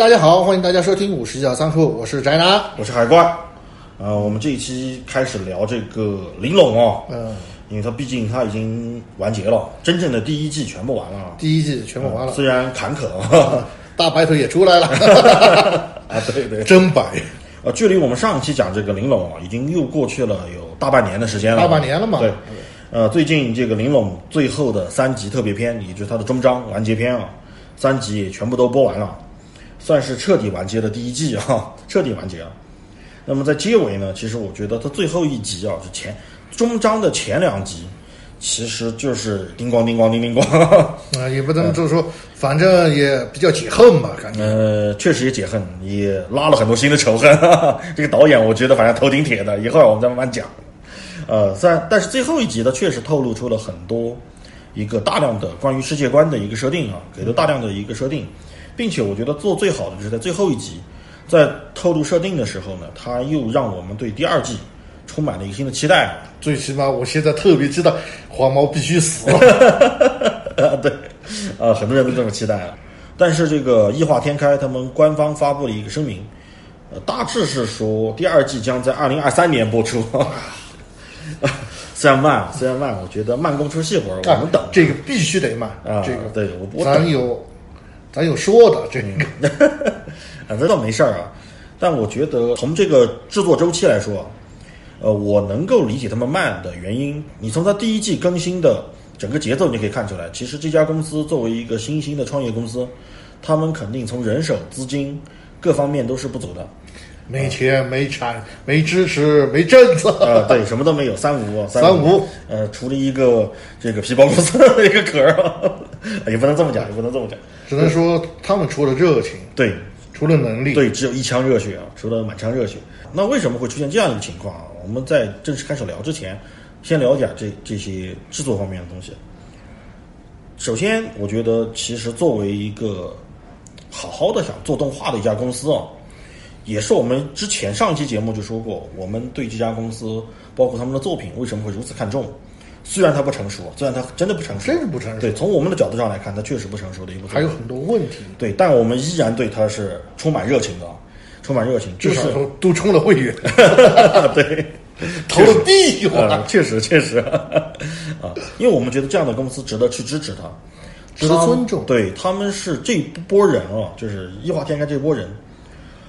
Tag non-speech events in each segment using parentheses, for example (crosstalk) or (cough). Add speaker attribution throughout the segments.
Speaker 1: 哎，大家好，欢迎大家收听五十角仓库，我是宅男。
Speaker 2: 我是海怪，呃，我们这一期开始聊这个玲珑哦，
Speaker 1: 嗯，
Speaker 2: 因为它毕竟它已经完结了，真正的第一季全部完了，
Speaker 1: 第一季全部完了，
Speaker 2: 虽然坎坷啊，(laughs)
Speaker 1: 大白腿也出来了，(laughs)
Speaker 2: 啊对对，
Speaker 1: 真白，
Speaker 2: 呃，距离我们上一期讲这个玲珑啊，已经又过去了有大半年的时间了，
Speaker 1: 大半年了嘛。
Speaker 2: 对，呃，最近这个玲珑最后的三集特别篇，也就是它的终章完结篇啊，三集也全部都播完了，算是彻底完结的第一季啊，(laughs) 彻底完结了。那么在结尾呢，其实我觉得它最后一集啊，就前终章的前两集，其实就是叮咣叮咣叮叮咣，(laughs)
Speaker 1: 啊，也不能就是说，反正也比较解恨吧，感觉。
Speaker 2: 呃，确实也解恨，也拉了很多新的仇恨。哈 (laughs) 哈这个导演我觉得反正头挺铁的，一会儿我们再慢慢讲。呃，虽然但是最后一集呢，确实透露出了很多一个大量的关于世界观的一个设定啊，给了大量的一个设定，并且我觉得做最好的就是在最后一集，在透露设定的时候呢，他又让我们对第二季充满了一个新的期待啊。
Speaker 1: 最起码我现在特别期待黄毛必须死。
Speaker 2: 啊，(laughs) 对，呃，很多人都这么期待了。但是这个异化天开他们官方发布了一个声明，呃，大致是说第二季将在二零二三年播出。(laughs) 虽然慢，虽然慢，我觉得慢工出细活儿，我们等。
Speaker 1: 这个必须得慢
Speaker 2: 啊，
Speaker 1: 这个
Speaker 2: 对我我
Speaker 1: 咱
Speaker 2: 等
Speaker 1: 有咱有说的这个。
Speaker 2: 啊，这 (laughs) 倒没事儿啊。但我觉得从这个制作周期来说，呃，我能够理解他们慢的原因。你从他第一季更新的整个节奏，你可以看出来，其实这家公司作为一个新兴的创业公司，他们肯定从人手、资金各方面都是不足的。
Speaker 1: 没钱、没产、没支持、没政策，
Speaker 2: 呃，对，什么都没有，三无，
Speaker 1: 三无。
Speaker 2: 呃，除了一个这个皮包公司的一个壳儿，(laughs) 也不能这么讲，也不能这么讲。
Speaker 1: 只能说他们除了热情，
Speaker 2: 对，
Speaker 1: 除了能力，
Speaker 2: 对，只有一腔热血啊，除了满腔热血。那为什么会出现这样一个情况啊？我们在正式开始聊之前，先了解这这些制作方面的东西。首先，我觉得其实作为一个好好的想做动画的一家公司啊，也是我们之前上一期节目就说过，我们对这家公司包括他们的作品为什么会如此看重。虽然它不成熟，虽然它真的不成熟，
Speaker 1: 真是不成熟。
Speaker 2: 对，从我们的角度上来看，它确实不成熟的一部作品。
Speaker 1: 还有很多问题。
Speaker 2: 对，但我们依然对它是充满热情的，充满热情，就是
Speaker 1: 都都充了会员，(laughs)
Speaker 2: 对，(laughs)
Speaker 1: 投了币
Speaker 2: 确实 (laughs) 确实啊，因为我们觉得这样的公司值得去支持它，
Speaker 1: 值得尊重。
Speaker 2: 对，他们是这波人啊，就是异化天开这波人，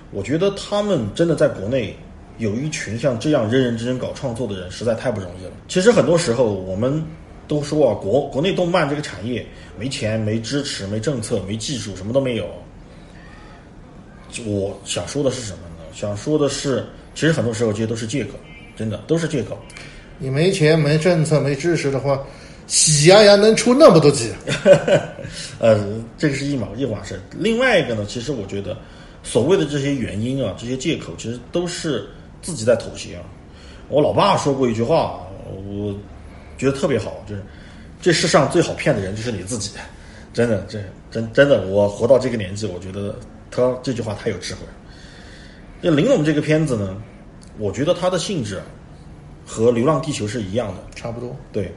Speaker 2: 我觉得他们真的在国内有一群像这样认认真真搞创作的人，实在太不容易了。其实很多时候我们都说啊，国国内动漫这个产业没钱、没支持、没政策、没技术，什么都没有。我想说的是什么呢？想说的是，其实很多时候这些都是借口，真的都是借口。
Speaker 1: 你没钱、没政策、没支持的话，喜羊羊能出那么多集？(laughs)
Speaker 2: 呃，这个是一码一码事。另外一个呢，其实我觉得所谓的这些原因啊，这些借口，其实都是自己在妥协啊。我老爸说过一句话，我觉得特别好，就是这世上最好骗的人就是你自己。真的，这真真的，我活到这个年纪，我觉得他这句话太有智慧了。那《玲珑》这个片子呢，我觉得它的性质啊和《流浪地球》是一样的。
Speaker 1: 差不多。
Speaker 2: 对，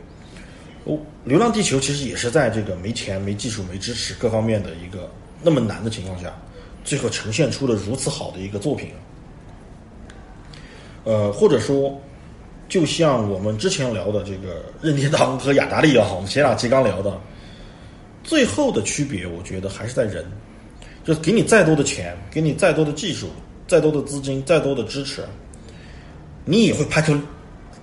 Speaker 2: 哦，《流浪地球》其实也是在这个没钱、没技术、没支持各方面的一个那么难的情况下，最后呈现出了如此好的一个作品。呃，或者说，就像我们之前聊的这个任天堂和雅达利也好，我们前两期刚聊的，最后的区别，我觉得还是在人，就给你再多的钱，给你再多的技术、再多的资金、再多的支持，你也会拍出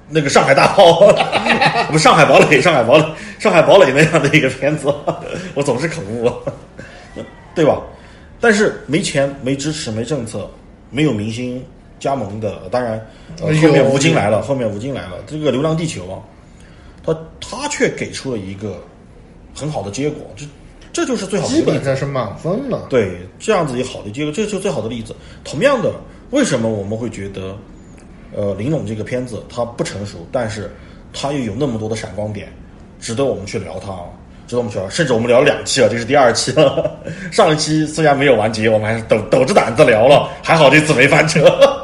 Speaker 2: 那个上海大炮，(laughs) 不是上海堡垒，上海堡垒，上海堡垒那样的一个片子，我总是口误，对吧？但是没钱、没支持、没政策、没有明星加盟的，当然、呃后面吴京来了，后面吴京来了，这个《流浪地球》啊，他他却给出了一个很好的结果，这这就是最好的
Speaker 1: 基本上是满分了。
Speaker 2: 对，这样子一个好的结果，这就是最好的例子。同样的，为什么我们会觉得，呃，《林总》这个片子它不成熟，但是它又有那么多的闪光点，值得我们去聊它，值得我们去聊。甚至我们聊了两期了，这是第二期了。(laughs) 上一期虽然没有完结，我们还是抖抖着胆子聊了，还好这次没翻车，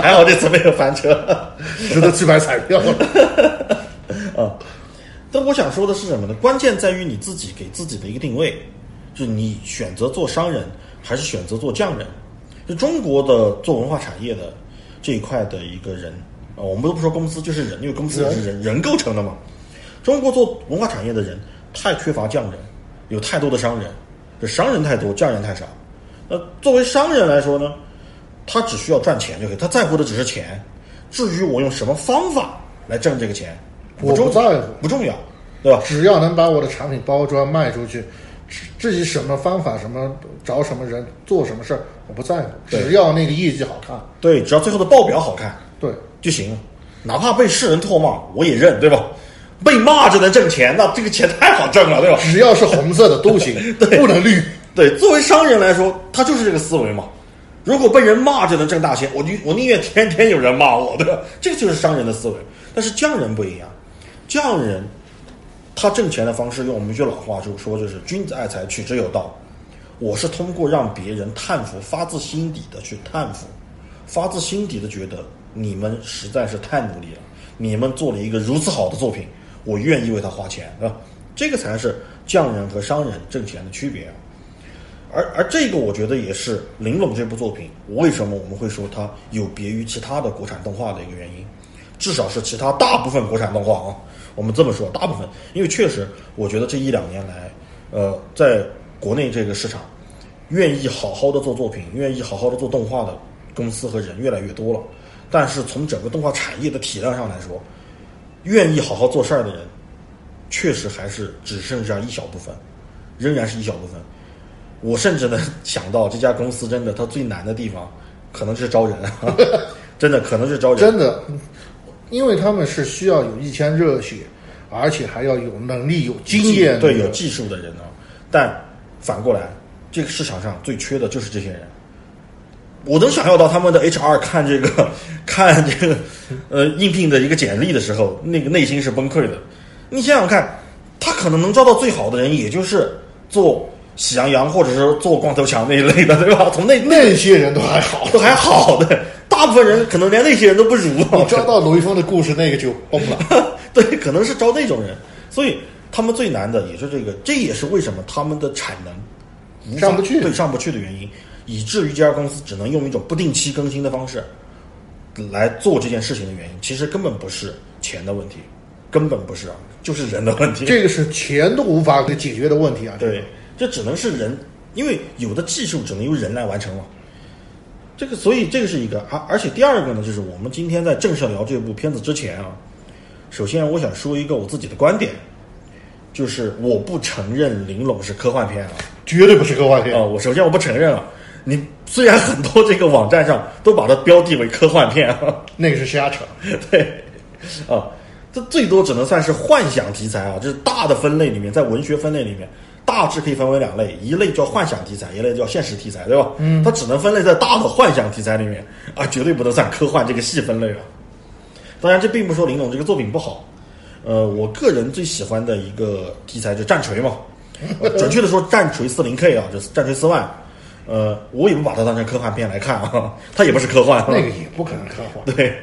Speaker 2: (laughs) 还好这次没有翻车。(laughs)
Speaker 1: 值得去买彩票了。
Speaker 2: 啊。(laughs) 但我想说的是什么呢？关键在于你自己给自己的一个定位，就是你选择做商人，还是选择做匠人。就中国的做文化产业的这一块的一个人啊，我们都不说公司，就是人，因为公司也是人人构成的嘛。中国做文化产业的人太缺乏匠人，有太多的商人，这商人太多，匠人太少。那作为商人来说呢，他只需要赚钱就可以，他在乎的只是钱。至于我用什么方法来挣这个钱，重
Speaker 1: 我不在乎，
Speaker 2: 不重要，对吧？
Speaker 1: 只要能把我的产品包装卖出去，至至于什么方法、什么找什么人做什么事儿，我不在乎，只要那个业绩好看，
Speaker 2: 对，只要最后的报表好看
Speaker 1: 对，
Speaker 2: 就行，哪怕被世人唾骂，我也认，对吧？被骂就能挣钱，那这个钱太好挣了，对吧？
Speaker 1: 只要是红色的都行，(laughs) 对不能绿。
Speaker 2: 对，作为商人来说，他就是这个思维嘛。如果被人骂就能挣大钱，我宁我宁愿天天有人骂我，对吧？这个就是商人的思维。但是匠人不一样，匠人他挣钱的方式，用我们一句老话就说，就是君子爱财，取之有道。我是通过让别人叹服，发自心底的去叹服，发自心底的觉得你们实在是太努力了，你们做了一个如此好的作品，我愿意为他花钱，对吧？这个才是匠人和商人挣钱的区别啊。而而这个我觉得也是《玲珑》这部作品，为什么我们会说它有别于其他的国产动画的一个原因，至少是其他大部分国产动画啊，我们这么说，大部分，因为确实我觉得这一两年来，呃，在国内这个市场，愿意好好的做作品，愿意好好的做动画的公司和人越来越多了，但是从整个动画产业的体量上来说，愿意好好做事儿的人，确实还是只剩下一小部分，仍然是一小部分。我甚至能想到这家公司真的，它最难的地方可能是招人，(laughs) 真的可能是招人。
Speaker 1: 真的，因为他们是需要有一腔热血，而且还要有能力、有经验，
Speaker 2: 对有技术的人啊。但反过来，这个市场上最缺的就是这些人。我能想象到他们的 HR 看这个看这个呃应聘的一个简历的时候，那个内心是崩溃的。你想想看，他可能能招到最好的人，也就是做喜羊羊或者是做光头强那一类的，对吧？(laughs) 从那
Speaker 1: 那些人都还好，
Speaker 2: 都还好的，大部分人可能连那些人都不如。
Speaker 1: 你抓到卢一峰的故事，那个就崩了。(laughs)
Speaker 2: 对，可能是招那种人，所以他们最难的也是这个，这也是为什么他们的产能
Speaker 1: 上不去
Speaker 2: 对上不去的原因，以至于这家公司只能用一种不定期更新的方式来做这件事情的原因，其实根本不是钱的问题，根本不是啊，就是人的问题。
Speaker 1: 这个是钱都无法给解决的问题啊！这个
Speaker 2: 对，这只能是人，因为有的技术只能由人来完成了。这个，所以这个是一个，而而且第二个呢，就是我们今天在正式聊这部片子之前啊，首先我想说一个我自己的观点，就是我不承认《玲珑》是科幻片啊。
Speaker 1: 绝对不是科幻片
Speaker 2: 啊、。我首先我不承认啊。你虽然很多这个网站上都把它标记为科幻片啊，(laughs)
Speaker 1: 那个是瞎扯。
Speaker 2: 对，啊，这最多只能算是幻想题材啊，就是大的分类里面，在文学分类里面，大致可以分为两类，一类叫幻想题材，一类叫现实题材，对吧？嗯，它只能分类在大的幻想题材里面啊，绝对不能算科幻这个细分类了。当然，这并不说林总这个作品不好，呃，我个人最喜欢的一个题材就战锤嘛，(laughs) 呃准确的说，战锤四零 K 啊，就是战锤四万。呃，我也不把它当成科幻片来看啊，(laughs) 它也不是科幻，
Speaker 1: 那个也不可能科幻。
Speaker 2: 对，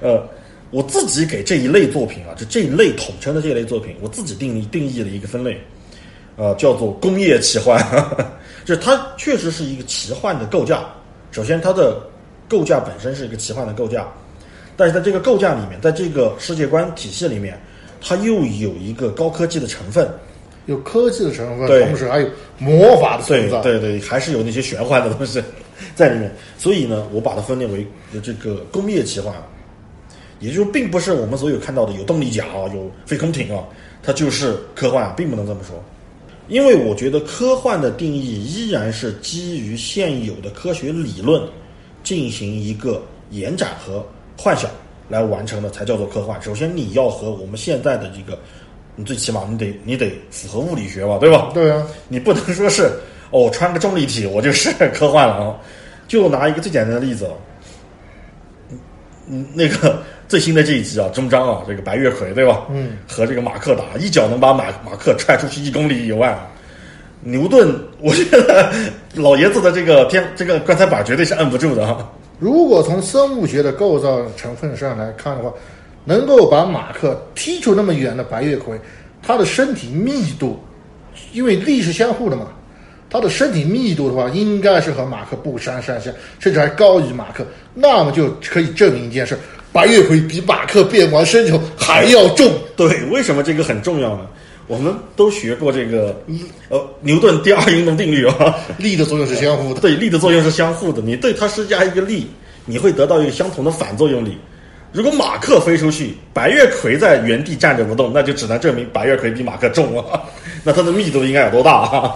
Speaker 2: 呃，我自己给这一类作品啊，就这一类统称的这一类作品，我自己定义定义了一个分类，呃，叫做工业奇幻，(laughs) 就是它确实是一个奇幻的构架。首先，它的构架本身是一个奇幻的构架，但是在这个构架里面，在这个世界观体系里面，它又有一个高科技的成分。
Speaker 1: 有科技的成分，
Speaker 2: 对
Speaker 1: 同时还有魔法的
Speaker 2: 对
Speaker 1: 存在。
Speaker 2: 对对，还是有那些玄幻的东西 (laughs) 在里面。所以呢，我把它分类为这个工业奇幻，也就是并不是我们所有看到的有动力甲啊，有飞空艇啊，它就是科幻，并不能这么说。因为我觉得科幻的定义依然是基于现有的科学理论进行一个延展和幻想来完成的，才叫做科幻。首先，你要和我们现在的这个，你最起码你得你得符合物理学吧，对吧？
Speaker 1: 对啊，
Speaker 2: 你不能说是哦，穿个重力体我就是科幻了啊。就拿一个最简单的例子啊，嗯，那个最新的这一集啊，终章啊，这个白月葵对吧？
Speaker 1: 嗯，
Speaker 2: 和这个马克打，一脚能把马马克踹出去一公里以外。牛顿，我觉得老爷子的这个天这个棺材板绝对是摁不住的啊。
Speaker 1: 如果从生物学的构造成分上来看的话，能够把马克踢出那么远的白月葵，它的身体密度，因为力是相互的嘛，它的身体密度的话，应该是和马克不相上下，甚至还高于马克。那么就可以证明一件事：白月葵比马克变完身球还要重。
Speaker 2: 对，为什么这个很重要呢？我们都学过这个呃牛顿第二运动定律啊，
Speaker 1: 力的作用是相互的。
Speaker 2: 对，力的作用是相互的。你对它施加一个力，你会得到一个相同的反作用力。如果马克飞出去，白月葵在原地站着不动，那就只能证明白月葵比马克重啊。(laughs) 那它的密度应该有多大啊？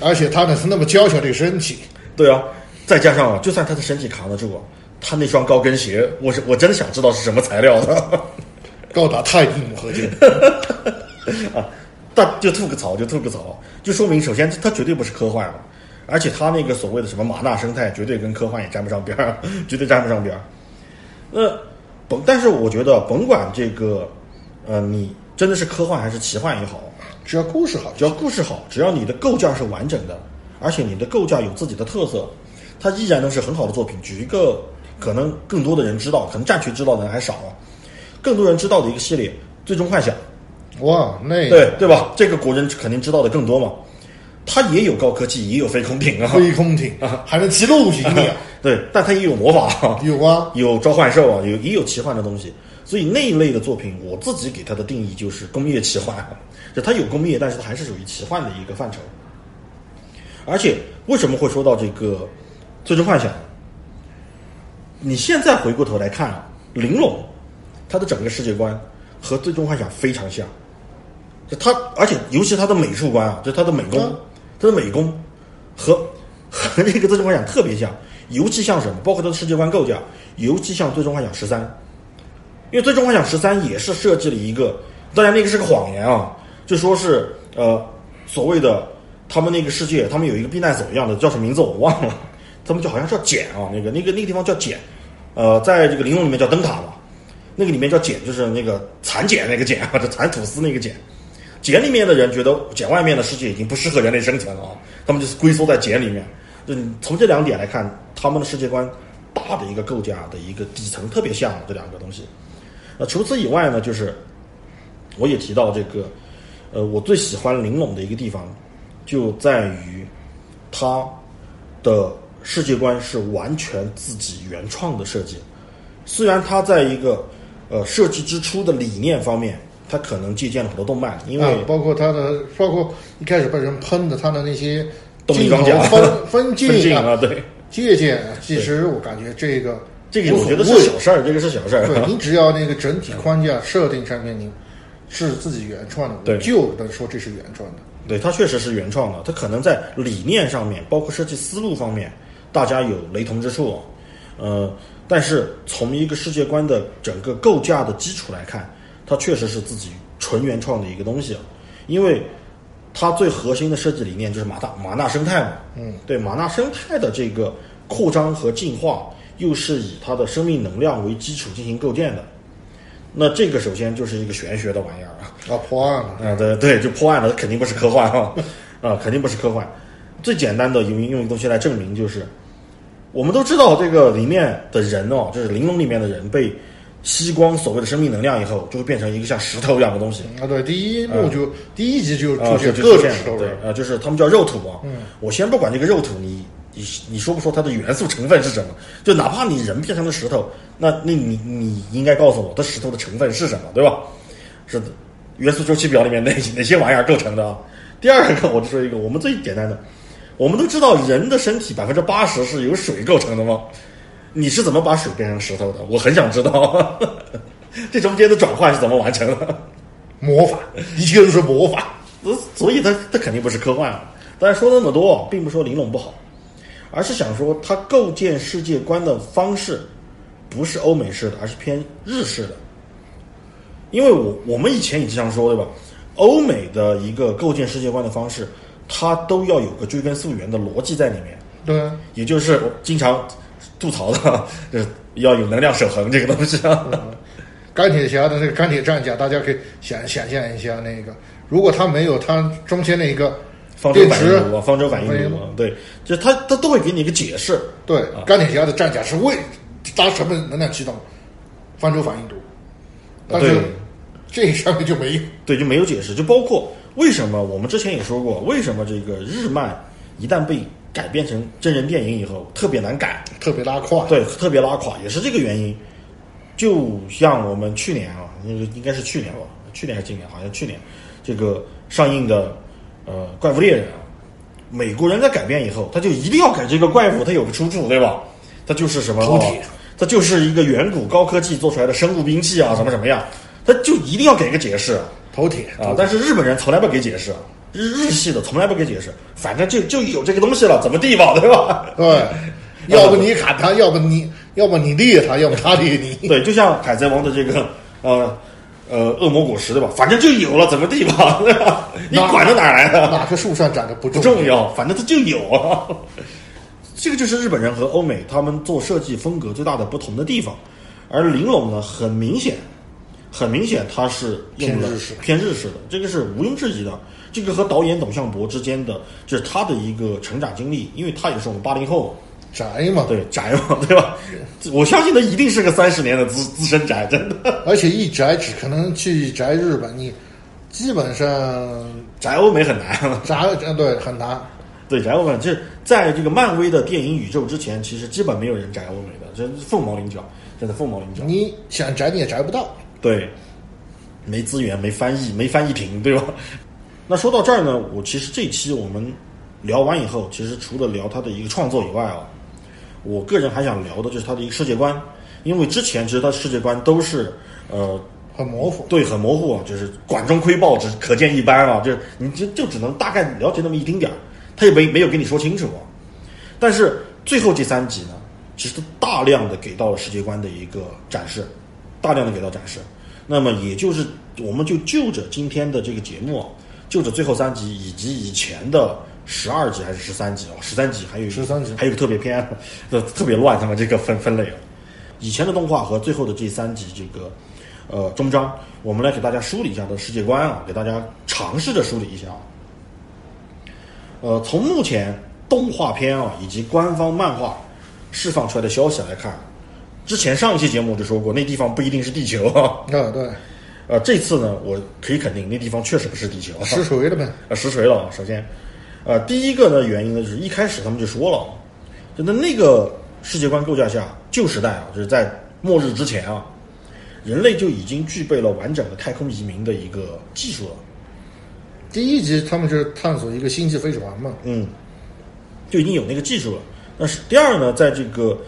Speaker 1: 而且它呢是那么娇小的身体。
Speaker 2: 对啊，再加上啊，就算他的身体扛得住啊，他那双高跟鞋，我是我真的想知道是什么材料的，(laughs)
Speaker 1: 高达钛锭合金
Speaker 2: 啊。但就吐个槽，就吐个槽，就说明首先它绝对不是科幻了，而且它那个所谓的什么马纳生态，绝对跟科幻也沾不上边儿，(laughs) 绝对沾不上边儿。那甭，但是我觉得甭管这个，呃，你真的是科幻还是奇幻也好，
Speaker 1: 只要故事好，
Speaker 2: 只要故事好，只要你的构架是完整的，而且你的构架有自己的特色，它依然能是很好的作品。举一个可能更多的人知道，可能战区知道的人还少啊，更多人知道的一个系列《最终幻想》。
Speaker 1: 哇，那
Speaker 2: 对对吧？这个国人肯定知道的更多嘛。它也有高科技，也有飞空艇啊，
Speaker 1: 飞空艇啊还能骑陆行的。(laughs)
Speaker 2: 对，但它也有魔法，
Speaker 1: 有啊，
Speaker 2: 有召唤兽啊，有也有奇幻的东西。所以那一类的作品，我自己给它的定义就是工业奇幻，就它有工业，但是它还是属于奇幻的一个范畴。而且为什么会说到这个《最终幻想》？你现在回过头来看啊，玲珑它的整个世界观和《最终幻想》非常像。就它，而且尤其它的美术观啊，就它的美工，它的美工和和那个《最终幻想》特别像，尤其像什么？包括它的世界观构架，尤其像《最终幻想十三》，因为《最终幻想十三》也是设计了一个，当然那个是个谎言啊，就说是呃所谓的他们那个世界，他们有一个避难所一样的，叫什么名字我忘了，他们就好像叫茧啊，那个那个那个地方叫茧，呃，在这个玲珑里面叫灯塔嘛，那个里面叫茧，就是那个蚕茧那个茧啊，(laughs) 就蚕吐丝那个茧。茧里面的人觉得茧外面的世界已经不适合人类生存了啊，他们就是龟缩在茧里面。嗯，从这两点来看，他们的世界观大的一个构架的一个底层特别像这两个东西。那除此以外呢，就是我也提到这个，呃，我最喜欢玲珑的一个地方，就在于它的世界观是完全自己原创的设计。虽然它在一个呃设计之初的理念方面。它可能借鉴了很多动漫，因为
Speaker 1: 包括它的，包括一开始被人喷的它的那些
Speaker 2: 动力装甲
Speaker 1: 分 (laughs) 分镜
Speaker 2: 啊，对，
Speaker 1: 借鉴。其实我感觉这个
Speaker 2: 这个我觉得是小事儿，这个是小事儿。
Speaker 1: 对 (laughs) 你只要那个整体框架设定上面你是自己原创的，
Speaker 2: 对，
Speaker 1: 就能说这是原创的。
Speaker 2: 对，它确实是原创的。它可能在理念上面，包括设计思路方面，大家有雷同之处，呃，但是从一个世界观的整个构架的基础来看。它确实是自己纯原创的一个东西，因为它最核心的设计理念就是马大马纳生态嘛。
Speaker 1: 嗯，
Speaker 2: 对，马纳生态的这个扩张和进化，又是以它的生命能量为基础进行构建的。那这个首先就是一个玄学的玩意儿啊。
Speaker 1: 啊，破案了。
Speaker 2: 啊，对对，就破案了，肯定不是科幻啊，啊，肯定不是科幻。最简单的用用一个东西来证明，就是我们都知道这个里面的人哦，就是玲珑里面的人被。吸光所谓的生命能量以后，就会变成一个像石头一样的东西
Speaker 1: 啊！对，第一幕就第一集就出
Speaker 2: 现
Speaker 1: 各种石头
Speaker 2: 对啊，就是他们叫肉土啊。嗯，我先不管这个肉土，你你你说不说它的元素成分是什么？就哪怕你人变成了石头，那那你你应该告诉我，它石头的成分是什么，对吧？是的，元素周期表里面哪哪些玩意儿构成的啊？第二个，我就说一个我们最简单的，我们都知道人的身体百分之八十是由水构成的吗？你是怎么把水变成石头的？我很想知道，(laughs) 这中间的转换是怎么完成的？
Speaker 1: 魔法，一切都是魔法。
Speaker 2: 所以，他他肯定不是科幻啊。但是说那么多，并不说玲珑不好，而是想说他构建世界观的方式不是欧美式的，而是偏日式的。因为我我们以前也经常说，对吧？欧美的一个构建世界观的方式，它都要有个追根溯源的逻辑在里面。
Speaker 1: 对，
Speaker 2: 也就是我经常。吐槽的，(laughs) 就是要有能量守恒这个东西。(laughs)
Speaker 1: 钢铁侠的那个钢铁战甲，大家可以想想象一下，那个如果他没有他中间那一个
Speaker 2: 方舟反应炉，方舟反应炉，对，就它它都会给你一个解释。
Speaker 1: 对，钢铁侠的战甲是为搭什么能量驱动？方舟反应炉。但是这上面就没有，
Speaker 2: 对，就没有解释。就包括为什么我们之前也说过，为什么这个日漫一旦被改编成真人电影以后，特别难改，
Speaker 1: 特别拉胯。
Speaker 2: 对，特别拉胯，也是这个原因。就像我们去年啊，那个应该是去年吧，去年还是今年？好像去年这个上映的呃《怪物猎人》啊，美国人在改编以后，他就一定要给这个怪物它有个出处，对吧？它就是什么？
Speaker 1: 头铁
Speaker 2: 它就是一个远古高科技做出来的生物兵器啊，什么什么样，他就一定要给个解释
Speaker 1: 头铁
Speaker 2: 啊。但是日本人从来不给解释，日日系的从来不给解释，反正就就有这个东西了，怎么地吧，对吧？
Speaker 1: 对，(laughs) 要不你砍他，要不你要不你立他，要不他立你。(laughs)
Speaker 2: 对，就像海贼王的这个呃呃恶魔果实，对吧？反正就有了，怎么地吧，(laughs) 对吧？你管它哪来的？
Speaker 1: 哪棵树上长的不
Speaker 2: 不重要，反正它就有啊。这个就是日本人和欧美他们做设计风格最大的不同的地方，而玲珑呢，很明显，很明显它是
Speaker 1: 偏日式
Speaker 2: 偏日式的，这个是毋庸置疑的。这个和导演董向博之间的，就是他的一个成长经历，因为他也是我们八零后，
Speaker 1: 宅嘛，
Speaker 2: 对宅嘛，对吧？我相信他一定是个三十年的资 (laughs) 资深宅，真的。
Speaker 1: 而且一宅只可能去宅日本，你基本上
Speaker 2: 宅欧美很难，(laughs)
Speaker 1: 宅呃对很难。
Speaker 2: 对宅欧美，就是在这个漫威的电影宇宙之前，其实基本没有人宅欧美的，真是凤毛麟角，真的凤毛麟角。
Speaker 1: 你想宅你也宅不到。
Speaker 2: 对，没资源，没翻译，没翻译亭，对吧？(laughs) 那说到这儿呢，我其实这期我们聊完以后，其实除了聊他的一个创作以外啊，我个人还想聊的就是他的一个世界观，因为之前其实他世界观都是呃
Speaker 1: 很模糊，
Speaker 2: 对，很模糊啊，就是管中窥豹，只可见一斑啊，就是你就就只能大概了解那么一丁点儿，他也没没有跟你说清楚啊。但是最后这三集呢，其实大量的给到了世界观的一个展示，大量的给到展示。那么也就是我们就就着今天的这个节目啊，就着最后三集以及以前的十二集还是十三集啊，十三集还有一个
Speaker 1: 13集
Speaker 2: 还有一个特别篇，(laughs) 呃，特别乱，他们这个分分类啊。以前的动画和最后的这三集这个呃终章，我们来给大家梳理一下的世界观啊，给大家尝试着梳理一下啊。呃，从目前动画片啊以及官方漫画释放出来的消息来看，之前上一期节目我就说过，那地方不一定是地球啊。
Speaker 1: 啊对，
Speaker 2: 呃，这次呢，我可以肯定那地方确实不是地球，
Speaker 1: 实锤了呗。(laughs)
Speaker 2: 呃，实锤了啊。首先，呃，第一个呢原因呢，就是一开始他们就说了，就在那个世界观构架下，旧时代啊，就是在末日之前啊，人类就已经具备了完整的太空移民的一个技术了。
Speaker 1: 第一集他们就是探索一个星际飞船嘛，
Speaker 2: 嗯，就已经有那个技术了。那是第二呢，在这个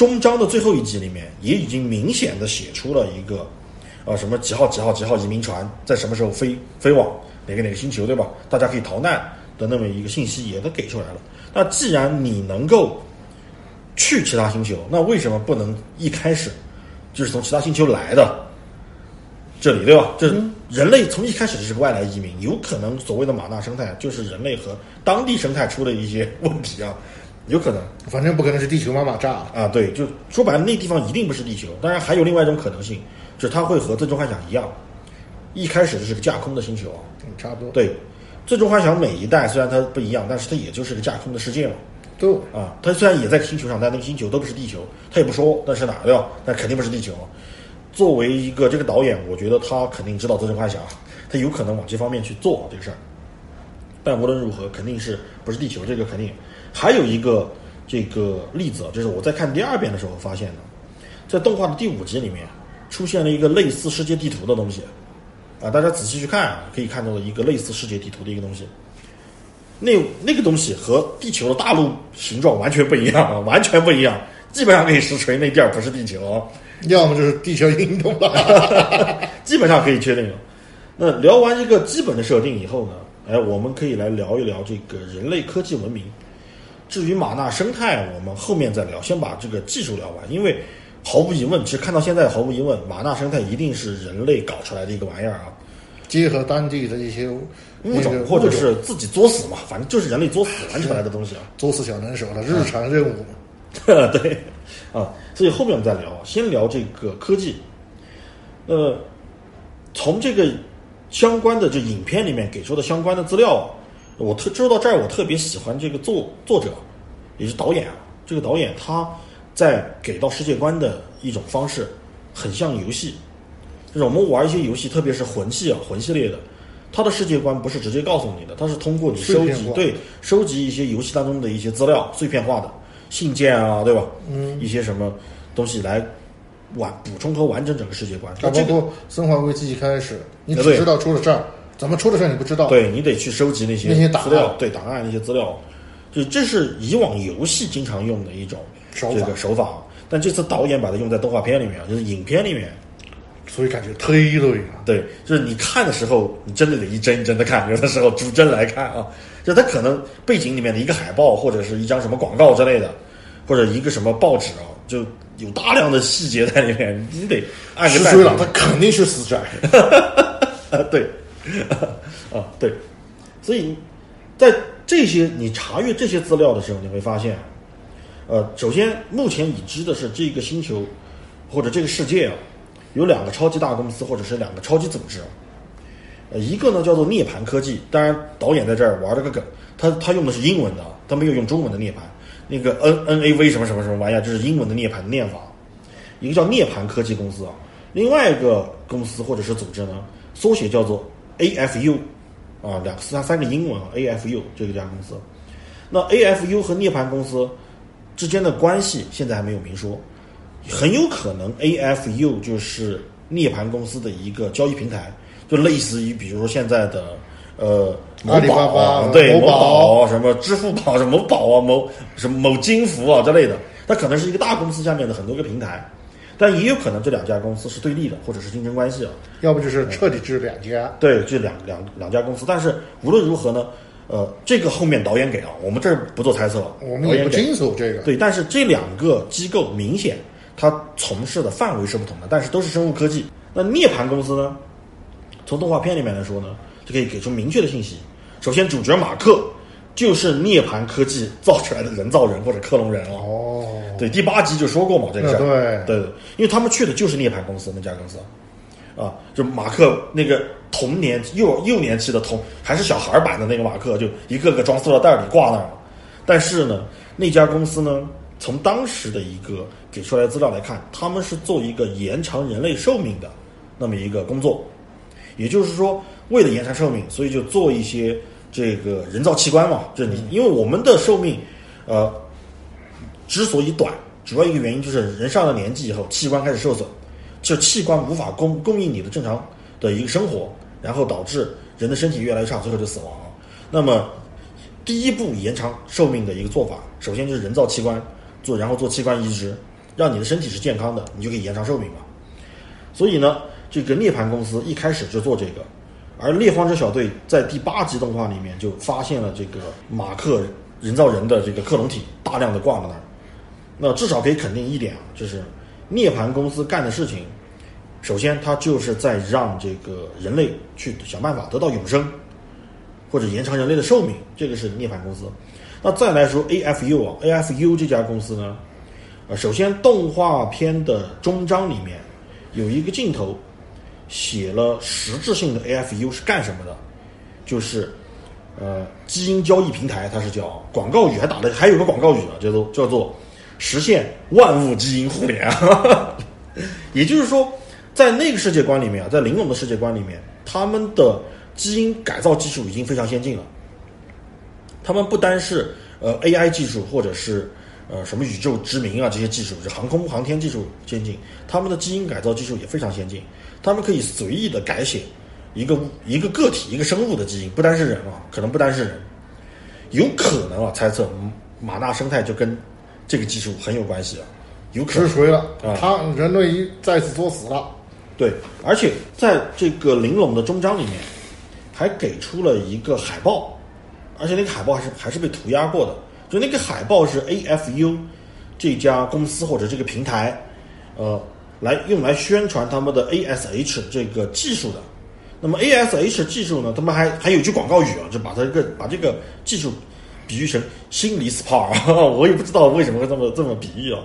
Speaker 2: 终章的最后一集里面，也已经明显的写出了一个，呃，什么几号几号几号移民船在什么时候飞飞往哪个哪个星球，对吧？大家可以逃难的那么一个信息也都给出来了。那既然你能够去其他星球，那为什么不能一开始就是从其他星球来的？这里对吧？就是人类从一开始就是个外来移民，有可能所谓的马纳生态就是人类和当地生态出的一些问题啊，有可能
Speaker 1: 反正不可能是地球妈妈炸了。
Speaker 2: 啊，对，就说白了，那地方一定不是地球。当然，还有另外一种可能性，就是它会和最终幻想一样，一开始就是个架空的星球啊。
Speaker 1: 嗯，差不多。
Speaker 2: 对，最终幻想每一代虽然它不一样，但是它也就是个架空的世界嘛。
Speaker 1: 都
Speaker 2: 啊，它虽然也在星球上，但那个星球都不是地球，它也不说那是哪儿对吧？(laughs) 那肯定不是地球。作为一个这个导演，我觉得他肯定知道《最终幻想》，他有可能往这方面去做这个事儿。但无论如何，肯定是不是地球，这个肯定。还有一个这个例子，就是我在看第二遍的时候发现的，在动画的第五集里面出现了一个类似世界地图的东西啊，大家仔细去看啊，可以看到一个类似世界地图的一个东西。那那个东西和地球的大陆形状完全不一样啊，(laughs) 完全不一样，基本上可以实锤那地儿不是地球啊。
Speaker 1: 要么就是地球运动了。(laughs)
Speaker 2: 基本上可以确定了。那聊完一个基本的设定以后呢，哎，我们可以来聊一聊这个人类科技文明。至于马纳生态，我们后面再聊，先把这个技术聊完。因为毫无疑问，其实看到现在，毫无疑问，马纳生态一定是人类搞出来的一个玩意儿啊，
Speaker 1: 结合当地的一些
Speaker 2: 物
Speaker 1: 那个
Speaker 2: 种或者是自己作死嘛，反正就是人类作死玩出来的东西啊。
Speaker 1: 作死小能手的日常任务。
Speaker 2: 对，啊，所以后面我们再聊，先聊这个科技。呃，从这个相关的这影片里面给出的相关的资料啊，我特说到这儿，我特别喜欢这个作作者，也是导演啊。这个导演他在给到世界观的一种方式，很像游戏。就是我们玩一些游戏，特别是魂系啊、魂系列的，它的世界观不是直接告诉你的，它是通过你收集对收集一些游戏当中的一些资料，碎片化的信件啊，对吧？嗯，一些什么东西来完补充和完整整个世界观。
Speaker 1: 包括《生化危机》一开始，你只
Speaker 2: 对
Speaker 1: 知道出了事儿，怎么出的事儿你不知道。
Speaker 2: 对你得去收集那些
Speaker 1: 那些档案
Speaker 2: 资料，对档案那些资料，就这是以往游戏经常用的一种
Speaker 1: 手法
Speaker 2: 这个手法，但这次导演把它用在动画片里面，就是影片里面。
Speaker 1: 所以感觉忒累了。
Speaker 2: 对，就是你看的时候，你真的得一帧一帧的看，有的时候逐帧来看啊。就它可能背景里面的一个海报，或者是一张什么广告之类的，或者一个什么报纸啊，就有大量的细节在里面，你得按个赞
Speaker 1: 石水朗他肯定是死宅，(laughs)
Speaker 2: 啊，对，(laughs) 啊对，所以在这些你查阅这些资料的时候，你会发现，呃，首先目前已知的是这个星球或者这个世界啊，有两个超级大公司或者是两个超级组织，呃，一个呢叫做涅槃科技，当然导演在这儿玩了个梗，他他用的是英文的，他没有用中文的涅槃，那个 N N A V 什么什么什么玩意儿，这是英文的涅槃念法。一个叫涅槃科技公司啊，另外一个公司或者是组织呢，缩写叫做 AFU，啊，两三三个英文啊，AFU 这一家公司。那 AFU 和涅槃公司之间的关系现在还没有明说，很有可能 AFU 就是涅槃公司的一个交易平台，就类似于比如说现在的呃某
Speaker 1: 阿里巴
Speaker 2: 宝啊
Speaker 1: 巴
Speaker 2: 对某
Speaker 1: 宝
Speaker 2: 什么支付宝什么某宝啊某什么某金服啊之类的，它可能是一个大公司下面的很多个平台。但也有可能这两家公司是对立的，或者是竞争关系啊。
Speaker 1: 要不就是彻底是两家。
Speaker 2: 对，这两两两家公司，但是无论如何呢，呃，这个后面导演给啊，我们这儿不做猜测，
Speaker 1: 我们也不清楚这个。
Speaker 2: 对，但是这两个机构明显它从事的范围是不同的，但是都是生物科技。那涅槃公司呢，从动画片里面来说呢，就可以给出明确的信息。首先，主角马克就是涅槃科技造出来的人造人或者克隆人了。
Speaker 1: 哦，
Speaker 2: 对，第八集就说过嘛，这个事儿。
Speaker 1: 对
Speaker 2: 对对，因为他们去的就是涅槃公司那家公司，啊，就马克那个童年幼幼年期的童还是小孩版的那个马克，就一个个装塑料袋里挂那儿了。但是呢，那家公司呢，从当时的一个给出来的资料来看，他们是做一个延长人类寿命的那么一个工作，也就是说，为了延长寿命，所以就做一些这个人造器官嘛，就是你，因为我们的寿命，呃，之所以短，主要一个原因就是人上了年纪以后，器官开始受损，这器官无法供供应你的正常的一个生活，然后导致人的身体越来越差，最后就死亡了。那么，第一步延长寿命的一个做法，首先就是人造器官做，然后做器官移植，让你的身体是健康的，你就可以延长寿命嘛。所以呢，这个涅槃公司一开始就做这个，而猎荒者小队在第八集动画里面就发现了这个马克人造人的这个克隆体大量的挂在那儿。那至少可以肯定一点啊，就是涅槃公司干的事情，首先它就是在让这个人类去想办法得到永生，或者延长人类的寿命，这个是涅槃公司。那再来说 AFU 啊，AFU 这家公司呢，呃，首先动画片的终章里面有一个镜头写了实质性的 AFU 是干什么的，就是呃基因交易平台，它是叫广告语，还打了还有个广告语啊，叫做叫做实现万物基因互联啊，(laughs) 也就是说，在那个世界观里面啊，在玲珑的世界观里面，他们的基因改造技术已经非常先进了。他们不单是呃 AI 技术，或者是呃什么宇宙之名啊这些技术，就航空航天技术先进，他们的基因改造技术也非常先进。他们可以随意的改写一个一个个体一个生物的基因，不单是人啊，可能不单是人，有可能啊，猜测马纳生态就跟这个技术很有关系啊，有可能
Speaker 1: 实锤了
Speaker 2: 啊，
Speaker 1: 他人类一再次作死了。
Speaker 2: 对，而且在这个玲珑的终章里面，还给出了一个海报，而且那个海报还是还是被涂鸦过的。就那个海报是 AFU 这家公司或者这个平台，呃，来用来宣传他们的 ASH 这个技术的。那么 ASH 技术呢，他们还还有一句广告语啊，就把它这个把这个技术比喻成心理 SPA，(laughs) 我也不知道为什么会这么这么比喻啊。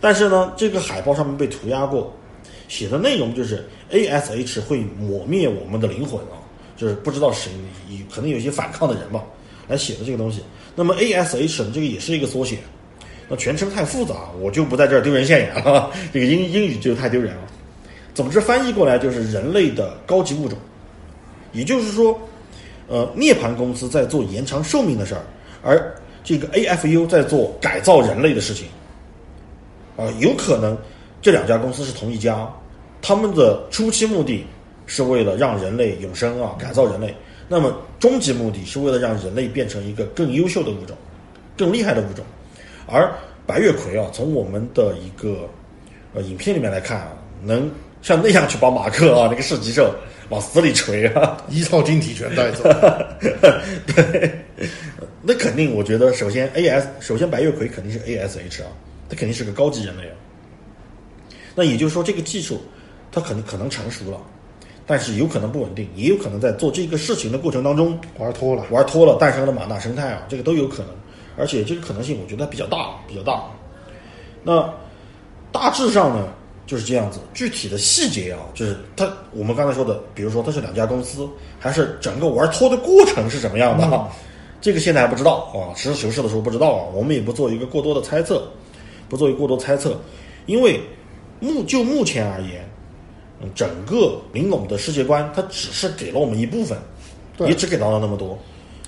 Speaker 2: 但是呢，这个海报上面被涂鸦过，写的内容就是 ASH 会抹灭我们的灵魂啊，就是不知道谁可能有一些反抗的人吧，来写的这个东西。那么 ASH 呢，这个也是一个缩写，那全称太复杂，我就不在这儿丢人现眼了，(laughs) 这个英英语就太丢人了。总之翻译过来就是人类的高级物种，也就是说，呃，涅槃公司在做延长寿命的事儿，而这个 AFU 在做改造人类的事情。啊、有可能这两家公司是同一家，他们的初期目的是为了让人类永生啊，改造人类。那么终极目的是为了让人类变成一个更优秀的物种，更厉害的物种。而白月葵啊，从我们的一个呃影片里面来看啊，能像那样去把马克啊那个噬级兽往死里锤啊，
Speaker 1: 一套晶体全带走。(laughs)
Speaker 2: 对，那肯定，我觉得首先 A S，首先白月葵肯定是 A S H 啊，它肯定是个高级人类啊。那也就是说，这个技术它可能可能成熟了，但是有可能不稳定，也有可能在做这个事情的过程当中
Speaker 1: 玩脱了，
Speaker 2: 玩脱了，诞生了马纳生态啊，这个都有可能，而且这个可能性我觉得比较大，比较大。那大致上呢就是这样子，具体的细节啊，就是它我们刚才说的，比如说它是两家公司，还是整个玩脱的过程是什么样的啊？这个现在还不知道啊，实事求是的说不知道啊，我们也不做一个过多的猜测，不做一个过多猜测，因为目就目前而言，嗯，整个玲珑的世界观它只是给了我们一部分，
Speaker 1: 对
Speaker 2: 也只给到了那么多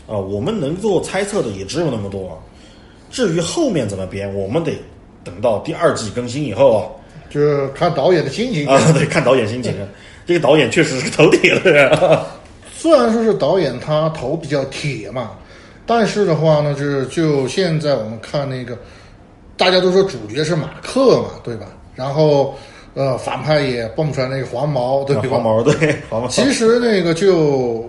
Speaker 2: 啊，我们能做猜测的也只有那么多啊。至于后面怎么编，我们得等到第二季更新以后啊。
Speaker 1: 就是看导演的心情。
Speaker 2: 啊，对，看导演心情啊。(laughs) 这个导演确实是个头铁的人啊。
Speaker 1: 虽然说是导演他头比较铁嘛，但是的话呢，就是就现在我们看那个，大家都说主角是马克嘛，对吧？然后呃，反派也蹦出来那个黄毛，对吧？
Speaker 2: 黄毛对 (laughs) 黄毛。
Speaker 1: 其实那个就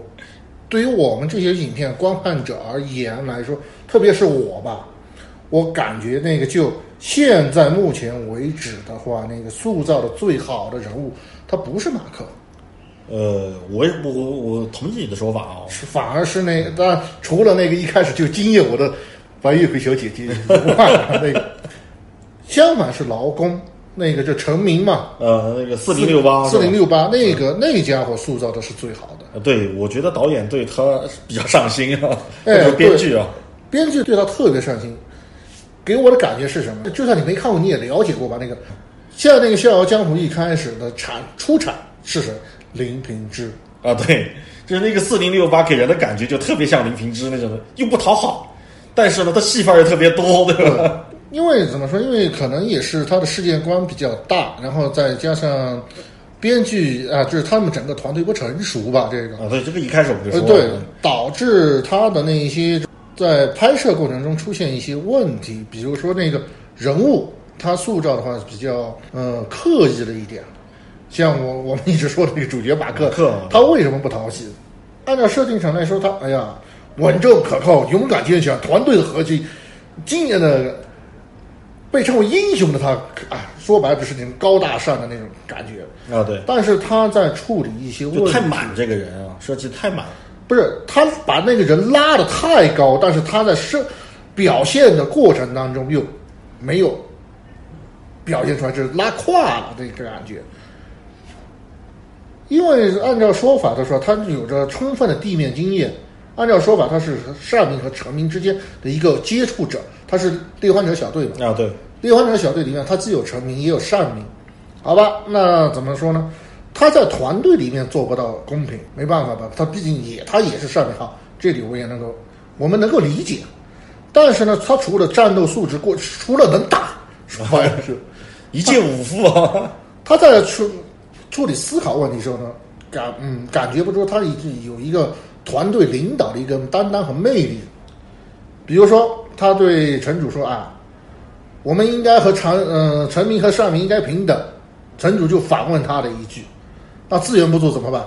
Speaker 1: 对于我们这些影片观看者而言来说，特别是我吧，我感觉那个就现在目前为止的话，那个塑造的最好的人物，他不是马克，
Speaker 2: 呃，我我我同意你的说法啊。
Speaker 1: 是反而是那个，当然除了那个一开始就惊艳我的白月葵小姐姐以外，(laughs) 那个相反是劳工，那个就成名嘛，
Speaker 2: 呃，那个四零六八，
Speaker 1: 四零六八那个那家伙塑造的是最好的。
Speaker 2: 呃对，我觉得导演对他比较上心啊，(laughs) 或
Speaker 1: 哎
Speaker 2: 编剧啊。
Speaker 1: 编剧对他特别上心，给我的感觉是什么？就算你没看过，你也了解过吧？那个像那个《逍遥江湖》一开始的产出产是谁？林平之。
Speaker 2: 啊，对，就是那个四零六八给人的感觉就特别像林平之那种的，又不讨好，但是呢，他戏份儿又特别多，对吧？
Speaker 1: 因为怎么说？因为可能也是他的世界观比较大，然后再加上编剧啊，就是他们整个团队不成熟吧？这个
Speaker 2: 啊，对，这个一开始我们就
Speaker 1: 呃，
Speaker 2: 说了，
Speaker 1: 对，导致他的那一些在拍摄过程中出现一些问题，比如说那个人物他塑造的话比较呃刻意了一点，像我我们一直说的那个主角马克，他为什么不讨喜？按照设定上来说，他哎呀稳重可靠、勇敢坚强，团队的核心，今年的被称为英雄的他，啊，说白了就是那种高大上的那种感觉。
Speaker 2: 啊，对，
Speaker 1: 但是他在处理一些问题，
Speaker 2: 太满这个人啊，设计太满。
Speaker 1: 不是他把那个人拉的太高，但是他在设表现的过程当中又没有表现出来，就是拉胯了这个感觉。因为按照说法，他说他有着充分的地面经验。按照说法，他是善民和臣民之间的一个接触者，他是猎幻者小队嘛。
Speaker 2: 啊，对，
Speaker 1: 猎幻者小队里面，他既有臣民，也有善民，好吧？那怎么说呢？他在团队里面做不到公平，没办法吧？他毕竟也他也是善民哈，这里我也能够我们能够理解。但是呢，他除了战斗素质过，除了能打，说白了是 (laughs)
Speaker 2: 一介武夫啊，
Speaker 1: 他在处处理思考问题的时候呢，感嗯感觉不出他已经有一个团队领导的一个担当和魅力。比如说，他对城主说啊，我们应该和陈呃臣民和善民应该平等，城主就反问他的一句，那资源不足怎么办？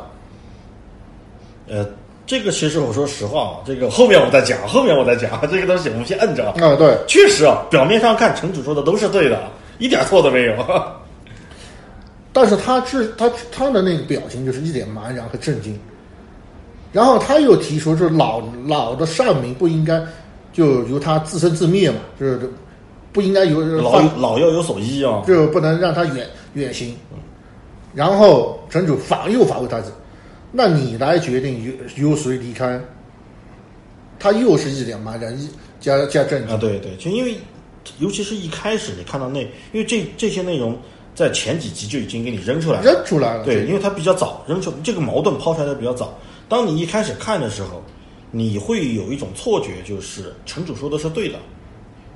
Speaker 2: 呃，这个其实我说实话啊，这个后面我再讲，(laughs) 后面我再讲，(laughs) 这个东西我们先摁着。
Speaker 1: 啊，对，
Speaker 2: 确实啊，表面上看城主说的都是对的，一点错都没有。
Speaker 1: 但是他是他他的那个表情就是一脸茫然和震惊，然后他又提出，就是老老的善民不应该就由他自生自灭嘛，就是不应该由
Speaker 2: 老老要有所依啊。
Speaker 1: 就不能让他远远行。然后城主反又反问他一次，那你来决定由由谁离开？他又是一脸茫然，一加加震惊。
Speaker 2: 啊，对对，就因为尤其是一开始你看到那，因为这这些内容在前几集就已经给你扔出来了。
Speaker 1: 扔出来了。
Speaker 2: 对，因为它比较早，扔出这个矛盾抛出来的比较早。当你一开始看的时候，你会有一种错觉，就是城主说的是对的，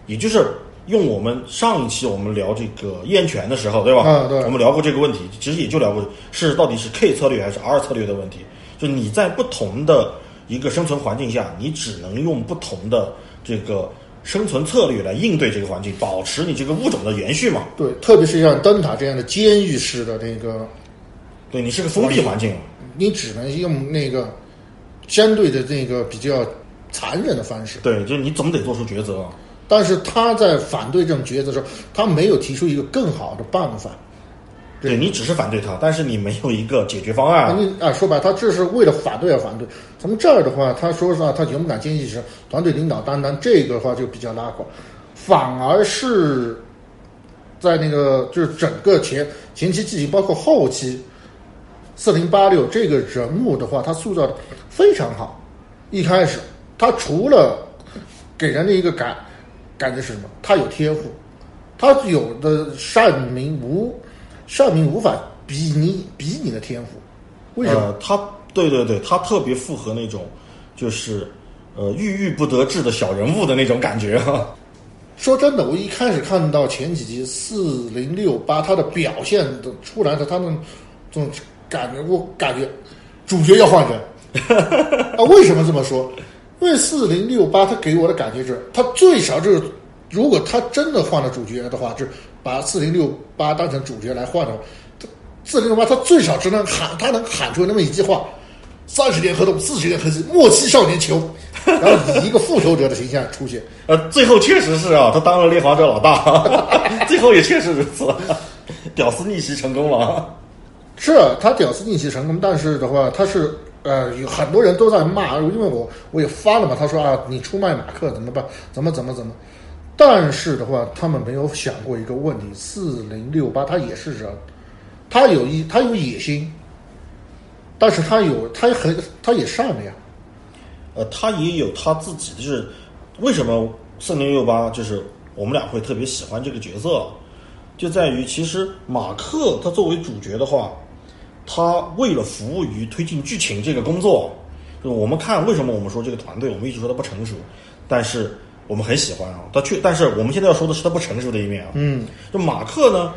Speaker 2: 也就是用我们上一期我们聊这个燕泉的时候，对吧？
Speaker 1: 啊对
Speaker 2: 我们聊过这个问题，其实也就聊过是到底是 K 策略还是 R 策略的问题。就你在不同的一个生存环境下，你只能用不同的这个生存策略来应对这个环境，保持你这个物种的延续嘛。
Speaker 1: 对，特别是像灯塔这样的监狱式的那个，
Speaker 2: 对你是个封闭环境，
Speaker 1: 你只能用那个相对的那个比较残忍的方式。
Speaker 2: 对，就是你总得做出抉择啊。
Speaker 1: 但是他在反对这种抉择的时候，他没有提出一个更好的办法。
Speaker 2: 对你只是反对他，但是你没有一个解决方案。
Speaker 1: 你啊，说白了，他这是为了反对而反对。从这儿的话，他说实话，他勇敢坚毅是团队领导担当，这个的话就比较拉垮。反而是在那个就是整个前前期剧情，包括后期四零八六这个人物的话，他塑造的非常好。一开始，他除了给人的一个感感觉是什么？他有天赋，他有的善民无善民无法比拟比拟的天赋。为什么？
Speaker 2: 呃，他对对对，他特别符合那种就是呃郁郁不得志的小人物的那种感觉哈。(laughs)
Speaker 1: 说真的，我一开始看到前几集四零六八，他的表现的出来的，他们这种感觉，我感觉主角要换人 (laughs) 啊！为什么这么说？因为四零六八，他给我的感觉是，他最少就是，如果他真的换了主角的话，就是把四零六八当成主角来换的话，四零六八他最少只能喊，他能喊出那么一句话：三十年河东，四十年河西，莫欺少年穷。然后以一个复仇者的形象出现。(laughs)
Speaker 2: 呃，最后确实是啊，他当了猎华者老大，(laughs) 最后也确实如此，屌丝逆袭成功了。
Speaker 1: 是啊他屌丝逆袭成功，但是的话，他是呃有很多人都在骂，因为我我也发了嘛，他说啊，你出卖马克怎么办？怎么怎么怎么？但是的话，他们没有想过一个问题：四零六八他也是人，他有一他有野心，但是他有他很他也善良。
Speaker 2: 呃，他也有他自己的，就是为什么四零六八就是我们俩会特别喜欢这个角色，就在于其实马克他作为主角的话，他为了服务于推进剧情这个工作，我们看为什么我们说这个团队，我们一直说他不成熟，但是我们很喜欢啊，他确，但是我们现在要说的是他不成熟的一面啊，
Speaker 1: 嗯，
Speaker 2: 就马克呢，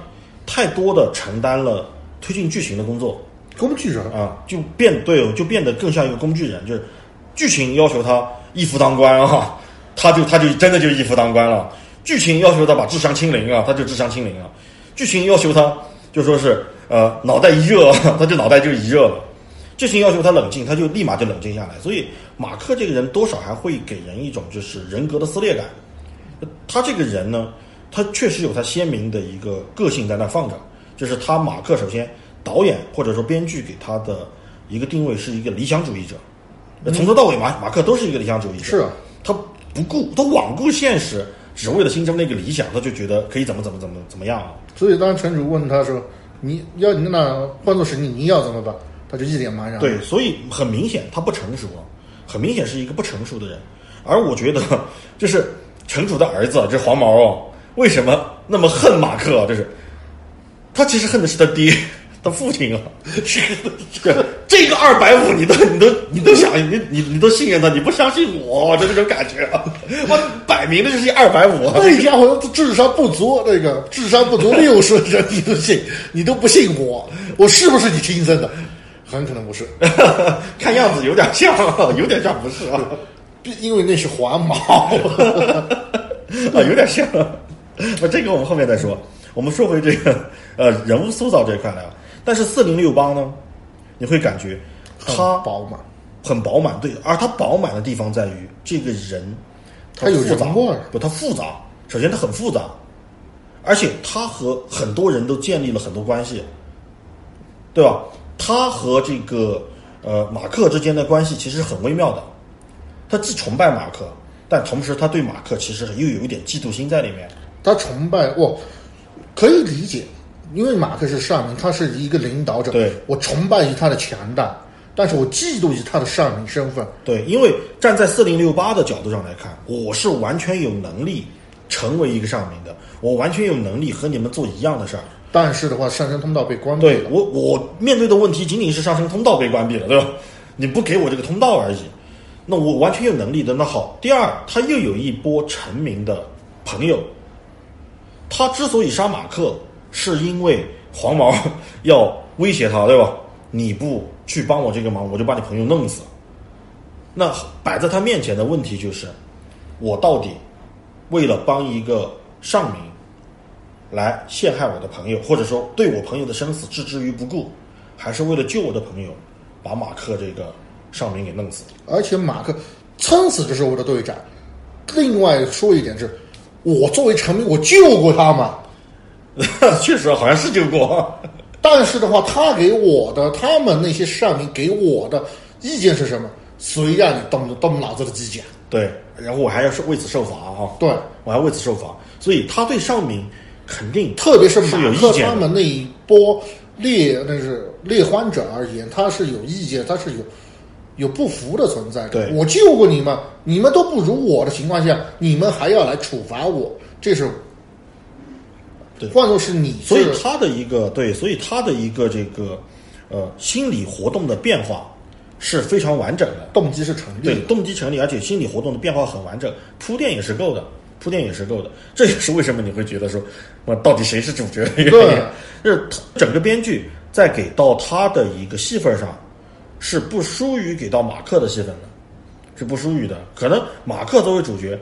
Speaker 2: 太多的承担了推进剧情的工作，
Speaker 1: 工具人
Speaker 2: 啊，就变对，就变得更像一个工具人，就是剧情要求他一夫当关啊，(laughs) 他就他就真的就一夫当关了。剧情要求他把智商清零啊，他就智商清零啊。剧情要求他就说是呃脑袋一热，(laughs) 他就脑袋就一热了。剧情要求他冷静，他就立马就冷静下来。所以马克这个人多少还会给人一种就是人格的撕裂感。他这个人呢，他确实有他鲜明的一个个性在那放着，就是他马克首先导演或者说编剧给他的一个定位是一个理想主义者，从头到尾马马克都是一个理想主义者，
Speaker 1: 是啊，
Speaker 2: 他不顾他罔顾现实，只为了心中那个理想，他就觉得可以怎么怎么怎么怎么样啊。
Speaker 1: 所以当城主问他说：“你要你那换做是你，你要怎么办？”他就一脸茫然。
Speaker 2: 对，所以很明显他不成熟啊，很明显是一个不成熟的人。而我觉得，就是城主的儿子，这黄毛哦，为什么那么恨马克啊？就是他其实恨的是他爹，(laughs) 他父亲啊。这 (laughs) 个这个二百五，你都你都你都想你你你都信任他，你不相信我，就这种感觉啊！我摆明的就是二百五。
Speaker 1: 那家伙智商不足，那个智商不足六十人你都信，你都不信我，我是不是你亲生的？很可能不是，
Speaker 2: 看样子有点像，有点像不是啊，
Speaker 1: 因为那是黄毛
Speaker 2: 啊，有点像。(laughs) 那这个我们后面再说。我们说回这个呃人物塑造这一块来啊，但是四零六八呢，你会感觉他
Speaker 1: 饱满，
Speaker 2: 很饱满，对，而他饱满的地方在于这个人
Speaker 1: 他有
Speaker 2: 复杂不，他复杂。首先他很复杂，而且他和很多人都建立了很多关系，对吧？他和这个呃马克之间的关系其实很微妙的，他既崇拜马克，但同时他对马克其实又有一点嫉妒心在里面。
Speaker 1: 他崇拜我，可以理解，因为马克是上民，他是一个领导者，
Speaker 2: 对
Speaker 1: 我崇拜于他的强大，但是我嫉妒于他的上民身份。
Speaker 2: 对，因为站在四零六八的角度上来看，我是完全有能力成为一个上民的，我完全有能力和你们做一样的事儿，
Speaker 1: 但是的话，上升通道被关闭了。
Speaker 2: 对我，我面对的问题仅仅是上升通道被关闭了，对吧？你不给我这个通道而已，那我完全有能力的。那好，第二，他又有一波成名的朋友，他之所以杀马克，是因为黄毛要威胁他，对吧？你不去帮我这个忙，我就把你朋友弄死。那摆在他面前的问题就是，我到底为了帮一个上民来陷害我的朋友，或者说对我朋友的生死置之于不顾，还是为了救我的朋友，把马克这个上民给弄死？
Speaker 1: 而且马克撑死就是我的队长。另外说一点是，我作为臣民，我救过他嘛。
Speaker 2: 确实好像是救过，
Speaker 1: 但是的话，他给我的，他们那些上民给我的意见是什么？谁让你动动脑子的机甲？
Speaker 2: 对，然后我还要是为此受罚啊，
Speaker 1: 对，
Speaker 2: 我还为此受罚，所以他对上民肯定
Speaker 1: 特别是马克。他们那一波猎那是猎欢者而言，他是有意见，他是有有不服的存在的。
Speaker 2: 对
Speaker 1: 我救过你们，你们都不如我的情况下，你们还要来处罚我，这是
Speaker 2: 对
Speaker 1: 换作是你是，
Speaker 2: 所以他的一个对，所以他的一个这个呃心理活动的变化是非常完整的。
Speaker 1: 动机是成立
Speaker 2: 对
Speaker 1: 的。，
Speaker 2: 动机成立，而且心理活动的变化很完整，铺垫也是够的，铺垫也是够的。这也是为什么你会觉得说，我到底谁是主角的原因
Speaker 1: 对。(laughs)
Speaker 2: 就是整个编剧在给到他的一个戏份上，是不输于给到马克的戏份的，是不输于的。可能马克作为主角，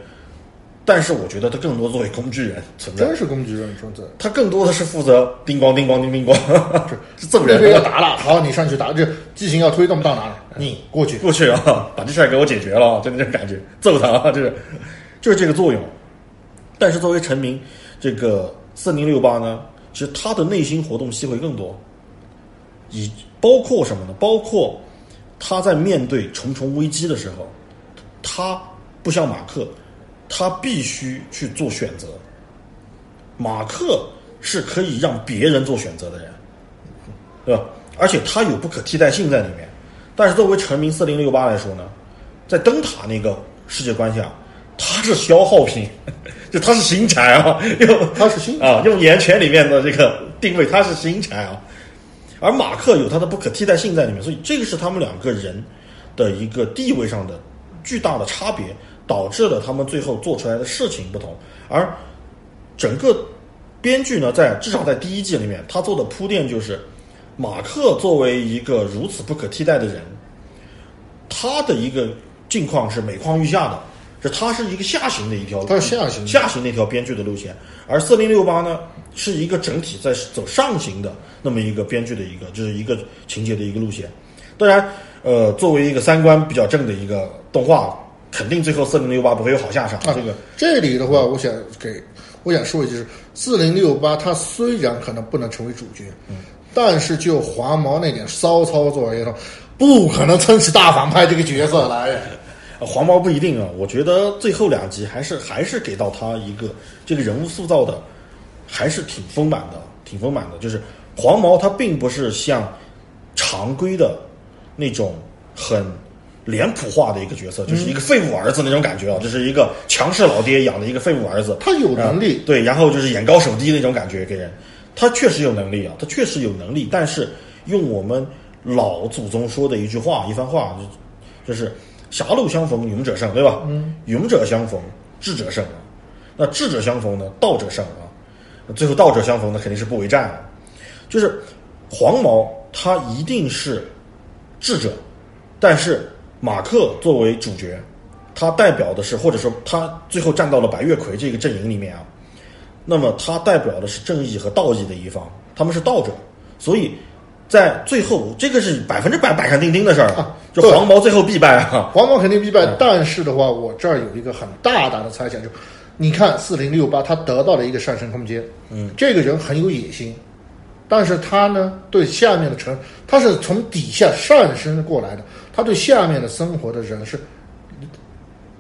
Speaker 2: 但是我觉得他更多作为工具人存在
Speaker 1: 真。是工具人存在。
Speaker 2: 他更多的是负责叮咣叮咣叮叮咣，(laughs) 是揍
Speaker 1: 这个要打了，好，你上去打。这剧情要推动到哪了？你过去。
Speaker 2: 过去啊，把这事儿给我解决了，就那种感觉，揍他啊，就是就是这个作用。但是作为陈明，这个四零六八呢，其实他的内心活动戏会更多，以包括什么呢？包括他在面对重重危机的时候，他不像马克，他必须去做选择。马克是可以让别人做选择的人，对吧？而且他有不可替代性在里面。但是作为臣民四零六八来说呢，在灯塔那个世界观下，他是消耗品，就他是新柴啊，用
Speaker 1: 他是新
Speaker 2: 啊，用岩泉里面的这个定位，他是新柴啊。而马克有他的不可替代性在里面，所以这个是他们两个人的一个地位上的巨大的差别，导致了他们最后做出来的事情不同。而整个编剧呢，在至少在第一季里面，他做的铺垫就是，马克作为一个如此不可替代的人，他的一个境况是每况愈下的，是它是一个下行的一条，
Speaker 1: 它是下行
Speaker 2: 下行那条编剧的路线，而四零六八呢是一个整体在走上行的那么一个编剧的一个就是一个情节的一个路线。当然，呃，作为一个三观比较正的一个动画，肯定最后四零六八不会有好下场。
Speaker 1: 啊
Speaker 2: 这个
Speaker 1: 这里的话，我想给我想说一句是，四零六八它虽然可能不能成为主角，嗯，但是就黄毛那点骚操作而言，不可能撑起大反派这个角色来。
Speaker 2: 呃黄毛不一定啊，我觉得最后两集还是还是给到他一个这个人物塑造的，还是挺丰满的，挺丰满的。就是黄毛他并不是像常规的那种很脸谱化的一个角色，就是一个废物儿子那种感觉啊，就是一个强势老爹养的一个废物儿子。
Speaker 1: 他有能力
Speaker 2: 啊对，然后就是眼高手低那种感觉给人。他确实有能力啊，他确实有能力，但是用我们老祖宗说的一句话，一番话，就就是狭路相逢勇者胜，对吧？嗯，勇者相逢智者胜啊。那智者相逢呢，道者胜啊。那最后道者相逢呢，肯定是不为战啊。就是黄毛他一定是智者，但是马克作为主角，他代表的是，或者说他最后站到了白月葵这个阵营里面啊，那么他代表的是正义和道义的一方，他们是道者，所以在最后这个是百分之百板上钉钉的事儿
Speaker 1: 啊
Speaker 2: 就黄毛最后必败啊，
Speaker 1: 黄毛肯定必败，但是的话，我这儿有一个很大胆的猜想，就你看四零六八，他得到了一个上升空间，嗯，这个人很有野心，但是他呢，对下面的城，他是从底下上升过来的，他对下面的生活的人是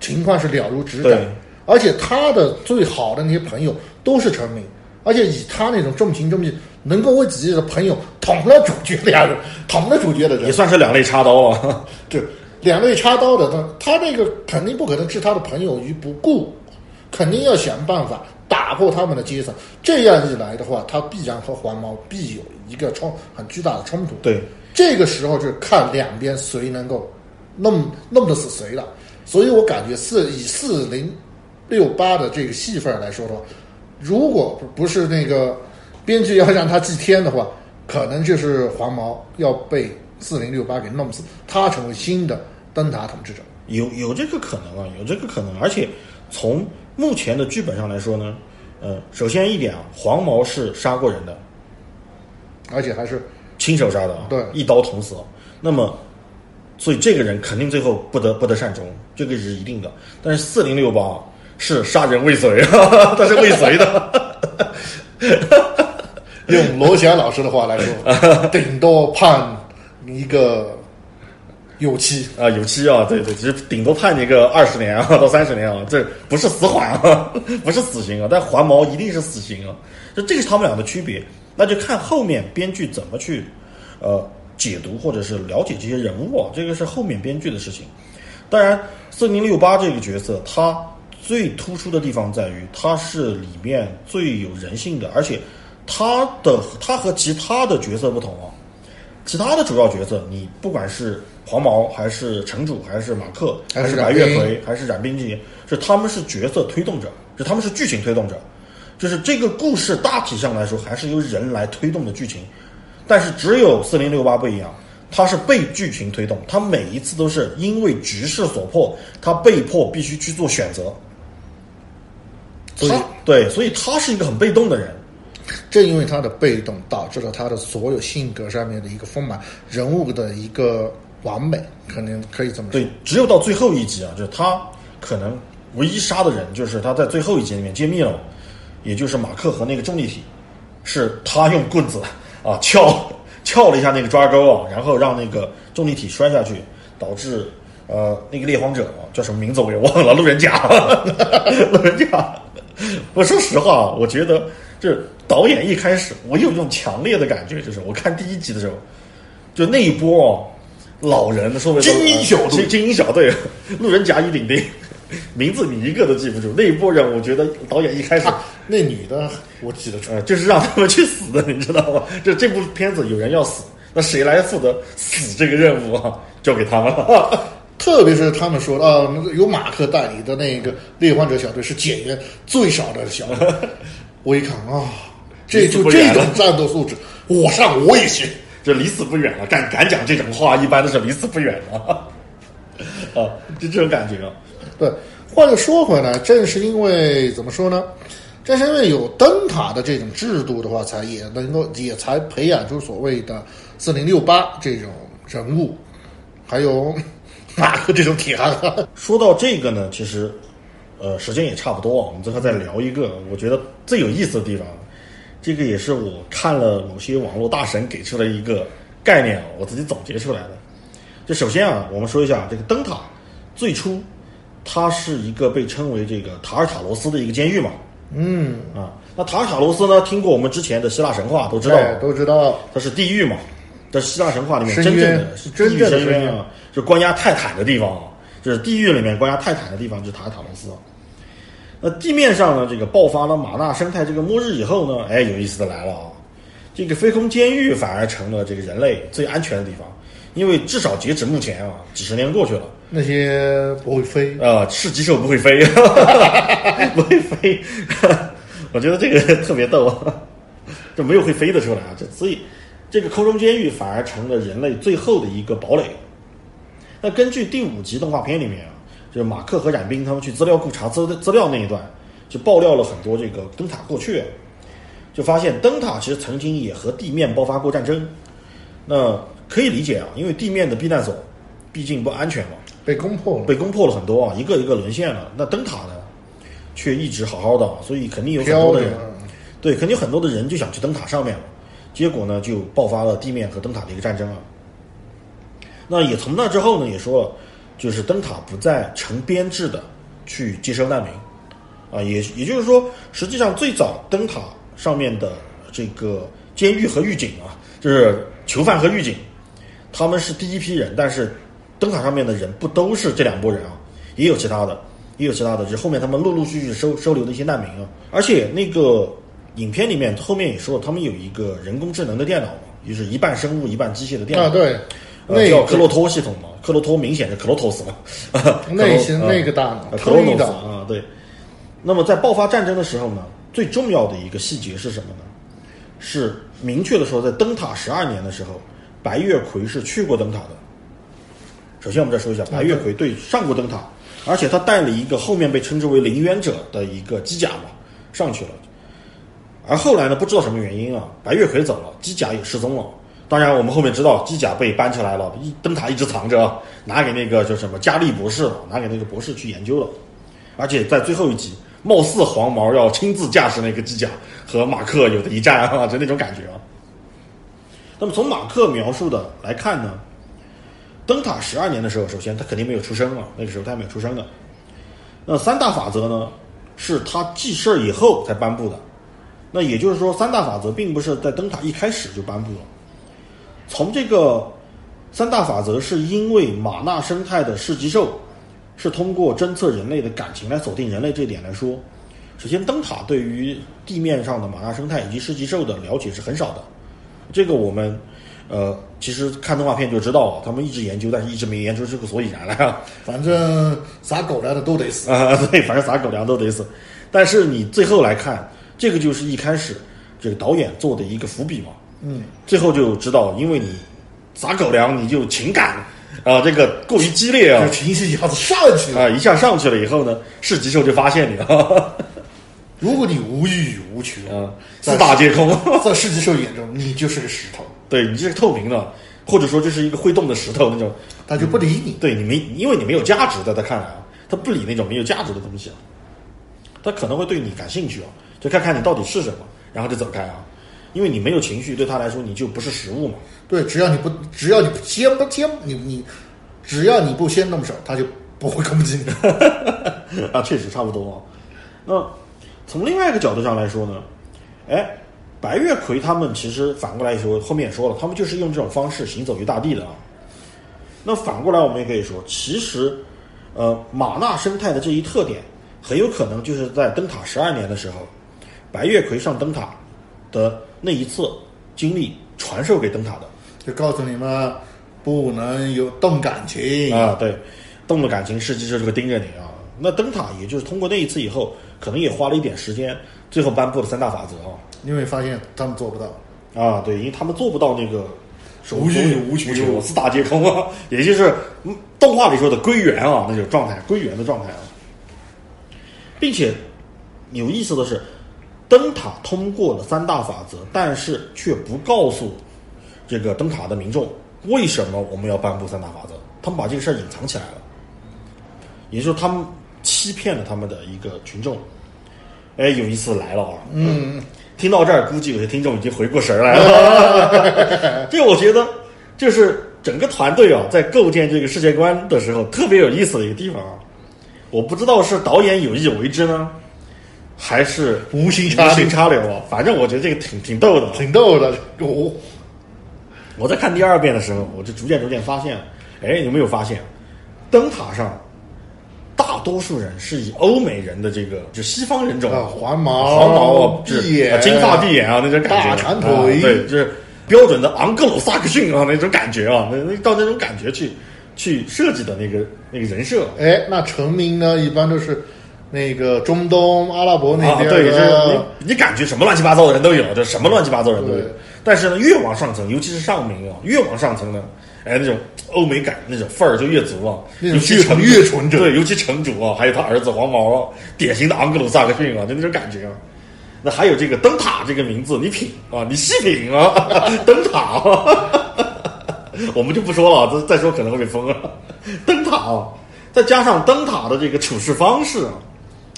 Speaker 1: 情况是了如指掌，而且他的最好的那些朋友都是臣民，而且以他那种重情重义，能够为自己的朋友捅了主角的呀，捅了主角的人
Speaker 2: 也，算是两肋插刀啊。(laughs)
Speaker 1: 对，两肋插刀的他，他那个肯定不可能置他的朋友于不顾，肯定要想办法打破他们的阶层。这样一来的话，他必然和黄毛必有一个冲很巨大的冲突。
Speaker 2: 对，
Speaker 1: 这个时候就是看两边谁能够弄弄得死谁了。所以我感觉四以四零六八的这个戏份来说的话，如果不是那个编剧要让他祭天的话，可能就是黄毛要被四零六八给弄死，他成为新的灯塔统治者。
Speaker 2: 有有这个可能啊，有这个可能。而且从目前的剧本上来说呢，呃，首先一点啊，黄毛是杀过人的，
Speaker 1: 而且还是
Speaker 2: 亲手杀的啊，
Speaker 1: 对
Speaker 2: 一刀捅死。那么，所以这个人肯定最后不得不得善终，这个是一定的。但是四零六八是杀人未遂，(laughs) 他是未遂的。
Speaker 1: 用罗翔老师的话来说，(laughs) 顶多判一个有期。
Speaker 2: 啊，有期啊，对对，其实顶多判你个二十年啊到三十年啊，这不是死缓啊，(laughs) 不是死刑啊，但黄毛一定是死刑啊，就这个是他们俩的区别，那就看后面编剧怎么去呃解读或者是了解这些人物啊，这个是后面编剧的事情。当然，四零六八这个角色，他最突出的地方在于他是里面最有人性的，而且他的他和其他的角色不同啊。其他的主要角色，你不管是黄毛还是城主，还是马克，
Speaker 1: 还是
Speaker 2: 白月
Speaker 1: 冉冰
Speaker 2: 葵，还是冉冰这些，是他们是角色推动者，是他们是剧情推动者，就是这个故事大体上来说还是由人来推动的剧情，但是只有四零六八不一样，它是被剧情推动，它每一次都是因为局势所迫，他被迫必须去做选择。
Speaker 1: 所以
Speaker 2: 他对，所以他是一个很被动的人。
Speaker 1: 正因为他的被动，导致了他的所有性格上面的一个丰满，人物的一个完美，可能可以这么说。
Speaker 2: 对，只有到最后一集啊，就是他可能唯一杀的人，就是他在最后一集里面揭秘了，也就是马克和那个重力体，是他用棍子啊撬 (laughs) 撬了一下那个抓钩啊，然后让那个重力体摔下去，导致呃那个猎荒者叫什么名字我也忘了，路人甲，(laughs) 路人甲。(laughs) 我说实话啊，我觉得这导演一开始我有一种强烈的感觉，就是我看第一集的时候，就那一波哦，老人说为
Speaker 1: 精英小队
Speaker 2: 精精英小队，(laughs) 路人甲乙丙丁，名字你一个都记不住。那一波人，我觉得导演一开始
Speaker 1: 啊，那女的我记得住，
Speaker 2: 呃，就是让他们去死的，你知道吗？就这部片子有人要死，那谁来负责死这个任务啊？交给他们了。(laughs)
Speaker 1: 特别是他们说啊，那个由马克代理的那个猎幻者小队是减员最少的小队，(laughs) 我一看啊，这就这种战斗素质，我上我也行。
Speaker 2: 这离死不远了，敢敢讲这种话，一般都是离死不远了。(laughs) 啊，就这种感觉啊。
Speaker 1: 对，话又说回来，正是因为怎么说呢？正是因为有灯塔的这种制度的话，才也能够也才培养出所谓的四零六八这种人物，还有 (laughs) 马克这种铁汉。
Speaker 2: 说到这个呢，其实，呃，时间也差不多啊，我们最后再聊一个，我觉得最有意思的地方，这个也是我看了某些网络大神给出的一个概念啊，我自己总结出来的。就首先啊，我们说一下这个灯塔，最初它是一个被称为这个塔尔塔罗斯的一个监狱嘛，
Speaker 1: 嗯，
Speaker 2: 啊，那塔尔塔罗斯呢，听过我们之前的希腊神话都知道，
Speaker 1: 都知道。
Speaker 2: 它是地狱嘛，在希腊神话里面真正的
Speaker 1: 是真正的
Speaker 2: 深
Speaker 1: 深渊
Speaker 2: 渊啊，就关押泰坦的地方啊，就是地狱里面关押泰坦的地方，就是塔尔塔罗斯啊。那地面上呢，这个爆发了马纳生态这个末日以后呢，哎，有意思的来了啊，这个飞空监狱反而成了这个人类最安全的地方，因为至少截止目前啊，几十年过去了。
Speaker 1: 那些不会飞，
Speaker 2: 啊，是棘手不会飞，(laughs) 不会飞，(laughs) 我觉得这个特别逗，就没有会飞的出来啊，这所以这个空中监狱反而成了人类最后的一个堡垒。那根据第五集动画片里面啊，就是马克和冉冰他们去资料库查资资料那一段，就爆料了很多这个灯塔过去，就发现灯塔其实曾经也和地面爆发过战争。那可以理解啊，因为地面的避难所毕竟不安全嘛，
Speaker 1: 被攻破了，
Speaker 2: 被攻破了很多啊，一个一个沦陷了。那灯塔呢，却一直好好的，所以肯定有很多的人，。对，肯定有很多的人就想去灯塔上面了。结果呢，就爆发了地面和灯塔的一个战争啊。那也从那之后呢，也说了，就是灯塔不再成编制的去接收难民啊，也也就是说，实际上最早灯塔上面的这个监狱和狱警啊，就是囚犯和狱警，他们是第一批人，但是灯塔上面的人不都是这两拨人啊，也有其他的，也有其他的，就是后面他们陆陆续续收收留的一些难民啊。而且那个影片里面后面也说了，他们有一个人工智能的电脑嘛，就是一半生物一半机械的电脑。
Speaker 1: 啊，对，
Speaker 2: 呃
Speaker 1: 那
Speaker 2: 叫克洛托系统嘛，克洛托明显是克洛托斯嘛，(laughs)
Speaker 1: 那些
Speaker 2: 克洛
Speaker 1: 那个大脑
Speaker 2: 呃克洛诺斯啊，对。那么在爆发战争的时候呢，最重要的一个细节是什么呢？是明确的说，在灯塔十二年的时候，白月葵是去过灯塔的。首先，我们再说一下，白月葵对上过灯塔，而且他带了一个后面被称之为灵渊者的一个机甲嘛上去了。而后来呢，不知道什么原因啊，白月葵走了，机甲也失踪了。当然，我们后面知道机甲被搬起来了，一灯塔一直藏着，拿给那个叫什么加利博士了，拿给那个博士去研究了。而且在最后一集，貌似黄毛要亲自驾驶那个机甲和马克有的一战啊，(laughs) 就那种感觉啊。那么从马克描述的来看呢，灯塔十二年的时候，首先他肯定没有出生啊，那个时候他还没有出生的。那三大法则呢，是他记事儿以后才颁布的。那也就是说，三大法则并不是在灯塔一开始就颁布了。从这个三大法则，是因为马纳生态的市极兽是通过侦测人类的感情来锁定人类这一点来说，首先灯塔对于地面上的马纳生态以及市极兽的了解是很少的。这个我们呃，其实看动画片就知道，他们一直研究，但是一直没研究出个所以然来啊。
Speaker 1: 反正撒狗粮的都得死。
Speaker 2: 啊，对，反正撒狗粮都得死。但是你最后来看，这个就是一开始这个导演做的一个伏笔嘛。
Speaker 1: 嗯，
Speaker 2: 最后就知道，因为你撒狗粮，你就情感啊，这个过于激烈啊。
Speaker 1: 就，情绪一下子上去了。
Speaker 2: 啊，一下上去了以后呢，市级兽就发现你了，(laughs)
Speaker 1: 如果你无欲无求，
Speaker 2: 啊，四大皆空，
Speaker 1: 在世纪兽眼中，你就是个石头，
Speaker 2: 对你就是透明的，或者说就是一个会动的石头那种，
Speaker 1: 他就不理你。
Speaker 2: 对你没，因为你没有价值，在他看来啊，他不理那种没有价值的东西啊，他可能会对你感兴趣啊，就看看你到底是什么，然后就走开啊，因为你没有情绪，对他来说你就不是食物嘛。
Speaker 1: 对，只要你不，只要你不先不先你你，只要你不先动手，他就不会攻击你。(laughs)
Speaker 2: 啊，确实差不多啊。那从另外一个角度上来说呢，哎，白月葵他们其实反过来说，后面也说了，他们就是用这种方式行走于大地的啊。那反过来我们也可以说，其实，呃，马纳生态的这一特点，很有可能就是在灯塔十二年的时候，白月葵上灯塔的那一次经历传授给灯塔的。
Speaker 1: 就告诉你们，不能有动感情。
Speaker 2: 啊，对，动了感情，实际上就会盯着你啊。那灯塔也就是通过那一次以后，可能也花了一点时间，最后颁布了三大法则啊。
Speaker 1: 因为发现他们做不到。
Speaker 2: 啊，对，因为他们做不到那个
Speaker 1: 无欲无求
Speaker 2: 求、四大皆空啊，也就是嗯动画里说的归元啊那种状态，归元的状态啊。并且有意思的是，灯塔通过了三大法则，但是却不告诉这个灯塔的民众为什么我们要颁布三大法则，他们把这个事儿隐藏起来了，也就是说他们欺骗了他们的一个群众。哎，有意思来了啊！
Speaker 1: 嗯，
Speaker 2: 听到这儿，估计有些听众已经回过神儿来了。(laughs) 这我觉得就是整个团队啊，在构建这个世界观的时候，特别有意思的一个地方啊。我不知道是导演有意为之呢，还是
Speaker 1: 无心插柳
Speaker 2: 心插柳啊。反正我觉得这个挺挺逗的啊。
Speaker 1: 挺逗的。哦，
Speaker 2: 我在看第二遍的时候，我就逐渐逐渐发现，哎，有没有发现，灯塔上大多数人是以欧美人的这个就西方人种
Speaker 1: 啊，黄毛、
Speaker 2: 黄毛啊，是
Speaker 1: 闭眼、
Speaker 2: 啊金发碧眼啊，那种感觉，
Speaker 1: 大长腿
Speaker 2: 啊对，就是标准的昂格鲁萨克逊啊那种感觉啊，那那到那种感觉去去设计的那个那个人设
Speaker 1: 哎，那成名呢，一般都是那个中东、阿拉伯那
Speaker 2: 啊，
Speaker 1: 边
Speaker 2: 对，就是。你你感觉什么乱七八糟的人都有，就什么乱七八糟的人都有。但是呢，越往上层，尤其是上名啊，越往上层呢，哎，那种欧美感那种范儿就越足啊。
Speaker 1: 那种
Speaker 2: 尤其
Speaker 1: 越纯
Speaker 2: 城
Speaker 1: 越纯正
Speaker 2: 对，尤其城主啊，还有他儿子黄毛啊，典型的昂格鲁萨克逊啊，就那种感觉啊。那还有这个灯塔这个名字，你品啊，你细品啊，(laughs) 灯塔、啊，(laughs) 我们就不说了，再再说可能会被封啊。灯塔啊，再加上灯塔的这个处事方式啊，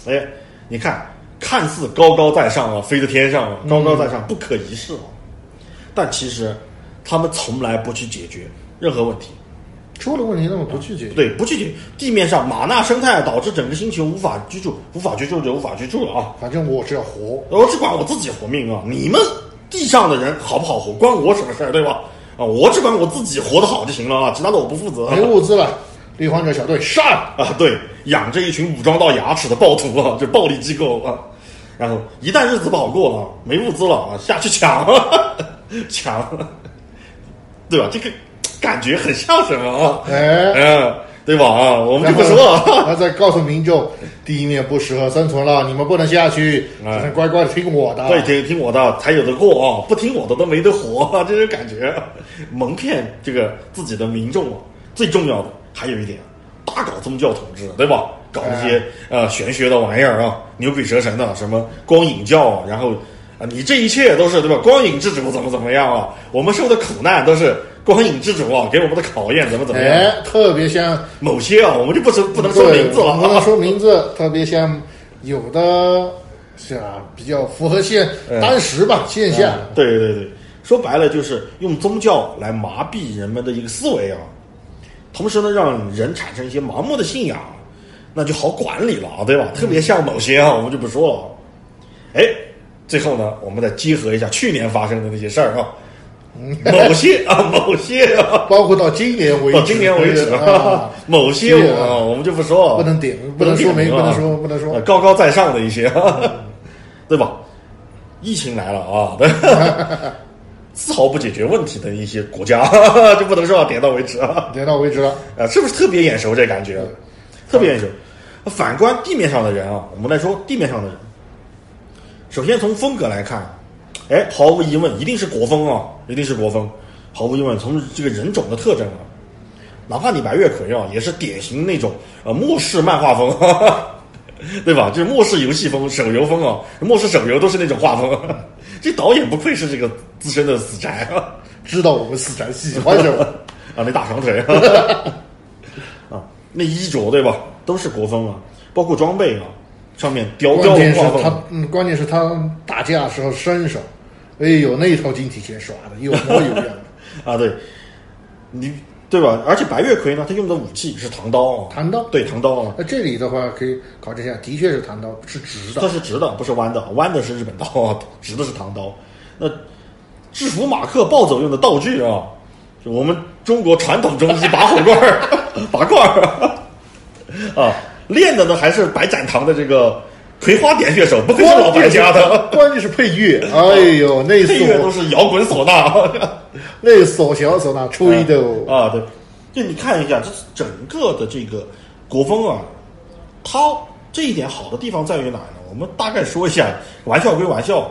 Speaker 2: 哎，你看，看似高高在上啊，飞在天上啊，高高在上，不可一世啊，但其实他们从来不去解决任何问题。
Speaker 1: 出了问题，那么不去解决。
Speaker 2: 对，不去解决地面上马纳生态导致整个星球无法居住，无法居住就无法居住了啊！
Speaker 1: 反正我只要活，
Speaker 2: 我只管我自己活命啊！你们地上的人好不好活，关我什么事儿，对吧？啊，我只管我自己活得好就行了啊，其他的我不负责。
Speaker 1: 没物资了，绿荒者小队上，
Speaker 2: 啊，对，养着一群武装到牙齿的暴徒啊，就暴力机构啊。然后一旦日子不好过了，没物资了啊，下去抢，(laughs) 抢，对吧？这个感觉很像什么啊？
Speaker 1: 哎，
Speaker 2: 嗯，对吧？啊，我们就不说了。
Speaker 1: 然后再告诉民众，地面不适合生存了，你们不能下去，只
Speaker 2: 哎
Speaker 1: 能乖乖的听我的。
Speaker 2: 对，听听我的才有的过啊！不听我的都没得活，这种感觉，蒙骗这个自己的民众啊。最重要的还有一点，大搞宗教统治，对吧？搞那些、呃玄学的玩意儿啊，牛鬼蛇神的，什么光影教啊，然后啊，你这一切都是对吧？光影之主怎么怎么样啊？我们受的苦难都是光影之主啊给我们的考验，怎么怎么样？
Speaker 1: 哎，特别像
Speaker 2: 某些啊，我们就不能不能说名字了，
Speaker 1: 不能说名字，特别像有的是啊，比较符合现
Speaker 2: 嗯
Speaker 1: 当时吧现象。
Speaker 2: 嗯对对对，说白了就是用宗教来麻痹人们的一个思维啊，同时呢，让人产生一些盲目的信仰，那就好管理了啊，对吧？特别像某些啊，我们就不说了。哎，最后呢，我们再结合一下去年发生的那些事儿啊，(laughs) 某些啊，某些啊，(laughs)
Speaker 1: 包括到今年为止，
Speaker 2: 到今年为止
Speaker 1: 啊，
Speaker 2: 某些我们就不说了，
Speaker 1: 不能点，
Speaker 2: 不能
Speaker 1: 能说明，
Speaker 2: 点名啊
Speaker 1: 不能说，不能说
Speaker 2: 呃。高高在上的一些，(laughs) 对吧？疫情来了啊，对，丝毫不解决问题的一些国家，(laughs) 就不能说啊点到为止啊，
Speaker 1: 点到为止了。
Speaker 2: 啊，是不是特别眼熟这感觉？特别眼熟。反观地面上的人啊，我们来说地面上的人，首先从风格来看，哎，毫无疑问，一定是国风啊，一定是国风，毫无疑问，从这个人种的特征啊，哪怕你白月葵啊，也是典型那种呃末世漫画风，(laughs) 对吧？就是末世游戏风、手游风啊，末世手游都是那种画风。这导演不愧是这个资深的死宅啊！(laughs)
Speaker 1: 知道我们死宅喜欢什么？(laughs)
Speaker 2: 啊，那大长腿 (laughs) 啊，那衣着对吧，都是国风啊，包括装备啊，上面雕雕龙画凤，
Speaker 1: 他，嗯，关键是他打架时候身手，哎呦，那一套金体线耍的有模有样的。
Speaker 2: 啊，对，你对吧？而且白月葵呢，他用的武器是唐刀啊，
Speaker 1: 唐刀
Speaker 2: 对唐刀啊，
Speaker 1: 那这里的话可以考证一下，的确是唐刀，是直的它。
Speaker 2: 是直的，不是弯的，弯的是日本刀啊，直的是唐刀。那制服马克暴走用的道具啊，就我们中国传统中医拔火罐儿、(laughs) 拔罐儿 (laughs) 啊，练的呢还是白展堂的这个葵花点穴手，不愧是老白家的，
Speaker 1: 关键是配乐，哎呦，那
Speaker 2: 配乐都是摇滚唢呐。(laughs)
Speaker 1: 那唢小唢呐吹的。哦，
Speaker 2: 啊，对，就你看一下，这整个的这个国风啊，它这一点好的地方在于哪呢？我们大概说一下，玩笑归玩笑，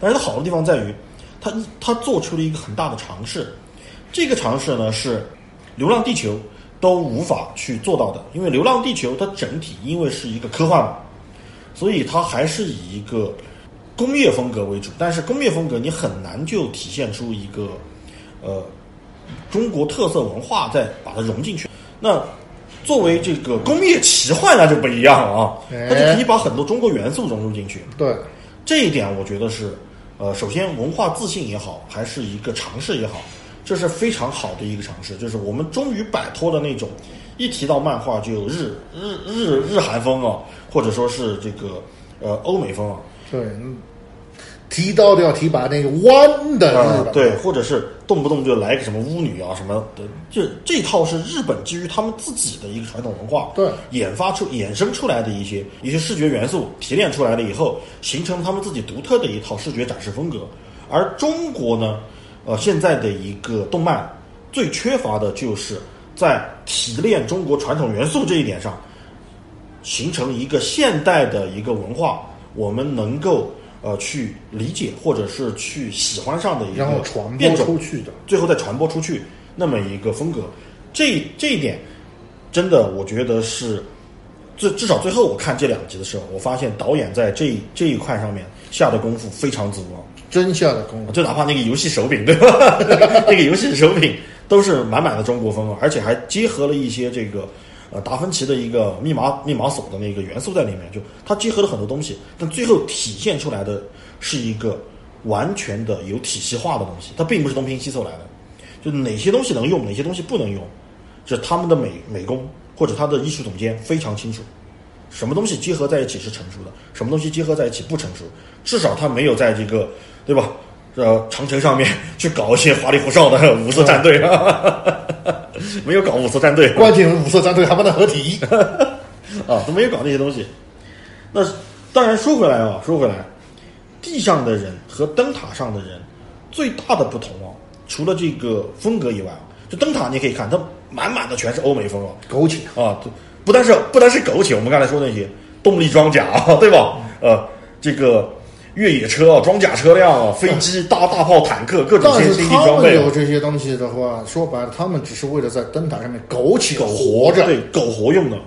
Speaker 2: 但是它好的地方在于，它它做出了一个很大的尝试，这个尝试呢是《流浪地球》都无法去做到的，因为《流浪地球》它整体因为是一个科幻嘛，所以它还是以一个工业风格为主，但是工业风格你很难就体现出一个呃中国特色文化再把它融进去。那作为这个工业奇幻，那就不一样了啊，
Speaker 1: 哎
Speaker 2: 它就可以把很多中国元素融入进去。
Speaker 1: 对，
Speaker 2: 这一点我觉得是，呃，首先文化自信也好，还是一个尝试也好，这是非常好的一个尝试。就是我们终于摆脱了那种一提到漫画就有日日日日韩风啊，或者说是这个呃欧美风啊，
Speaker 1: 对，嗯提到都要提把那个弯的日本，
Speaker 2: 啊对，或者是动不动就来个什么巫女啊什么的，就这套是日本基于他们自己的一个传统文化，
Speaker 1: 对
Speaker 2: 研发出衍生出来的一些一些视觉元素提炼出来了以后，形成他们自己独特的一套视觉展示风格。而中国呢，呃，现在的一个动漫最缺乏的就是在提炼中国传统元素这一点上，形成一个现代的一个文化，我们能够呃去理解或者是去喜欢上的一个
Speaker 1: 然后传
Speaker 2: 变种
Speaker 1: 播出去的。
Speaker 2: 最后再传播出去那么一个风格。这这一点真的，我觉得是至至少最后我看这两集的时候，我发现导演在这这一块上面下的功夫非常足啊。
Speaker 1: 真下的功夫，
Speaker 2: 就哪怕那个游戏手柄，对吧？(laughs) 那个游戏手柄都是满满的中国风，而且还结合了一些这个呃达芬奇的一个密码密码锁的那个元素在里面，就它结合了很多东西，但最后体现出来的是一个完全的有体系化的东西，它并不是东拼西凑来的，就哪些东西能用，哪些东西不能用，这他们的美美工或者他的艺术总监非常清楚。什么东西结合在一起是成熟的，什么东西结合在一起不成熟，至少他没有在这个，对吧？呃，长城上面去搞一些花里胡哨的五色战队啊，(laughs) 没有搞五色战队，
Speaker 1: 关键五色战队还不能合体。(laughs)
Speaker 2: 啊，都没有搞那些东西。那当然说回来啊，说回来，地上的人和灯塔上的人最大的不同啊，除了这个风格以外啊，就灯塔你可以看，它满满的全是欧美风啊，
Speaker 1: 苟且，
Speaker 2: 啊，不但是不单是苟且，我们刚才说那些动力装甲啊，对吧？呃，这个越野车啊、装甲车辆啊、飞机、大大炮、坦克，各种
Speaker 1: 但
Speaker 2: 先进
Speaker 1: 是他们
Speaker 2: 装备啊
Speaker 1: 有这些东西的话，说白了，他们只是为了在灯塔上面苟且
Speaker 2: 苟
Speaker 1: 活着。
Speaker 2: 对，苟活用的。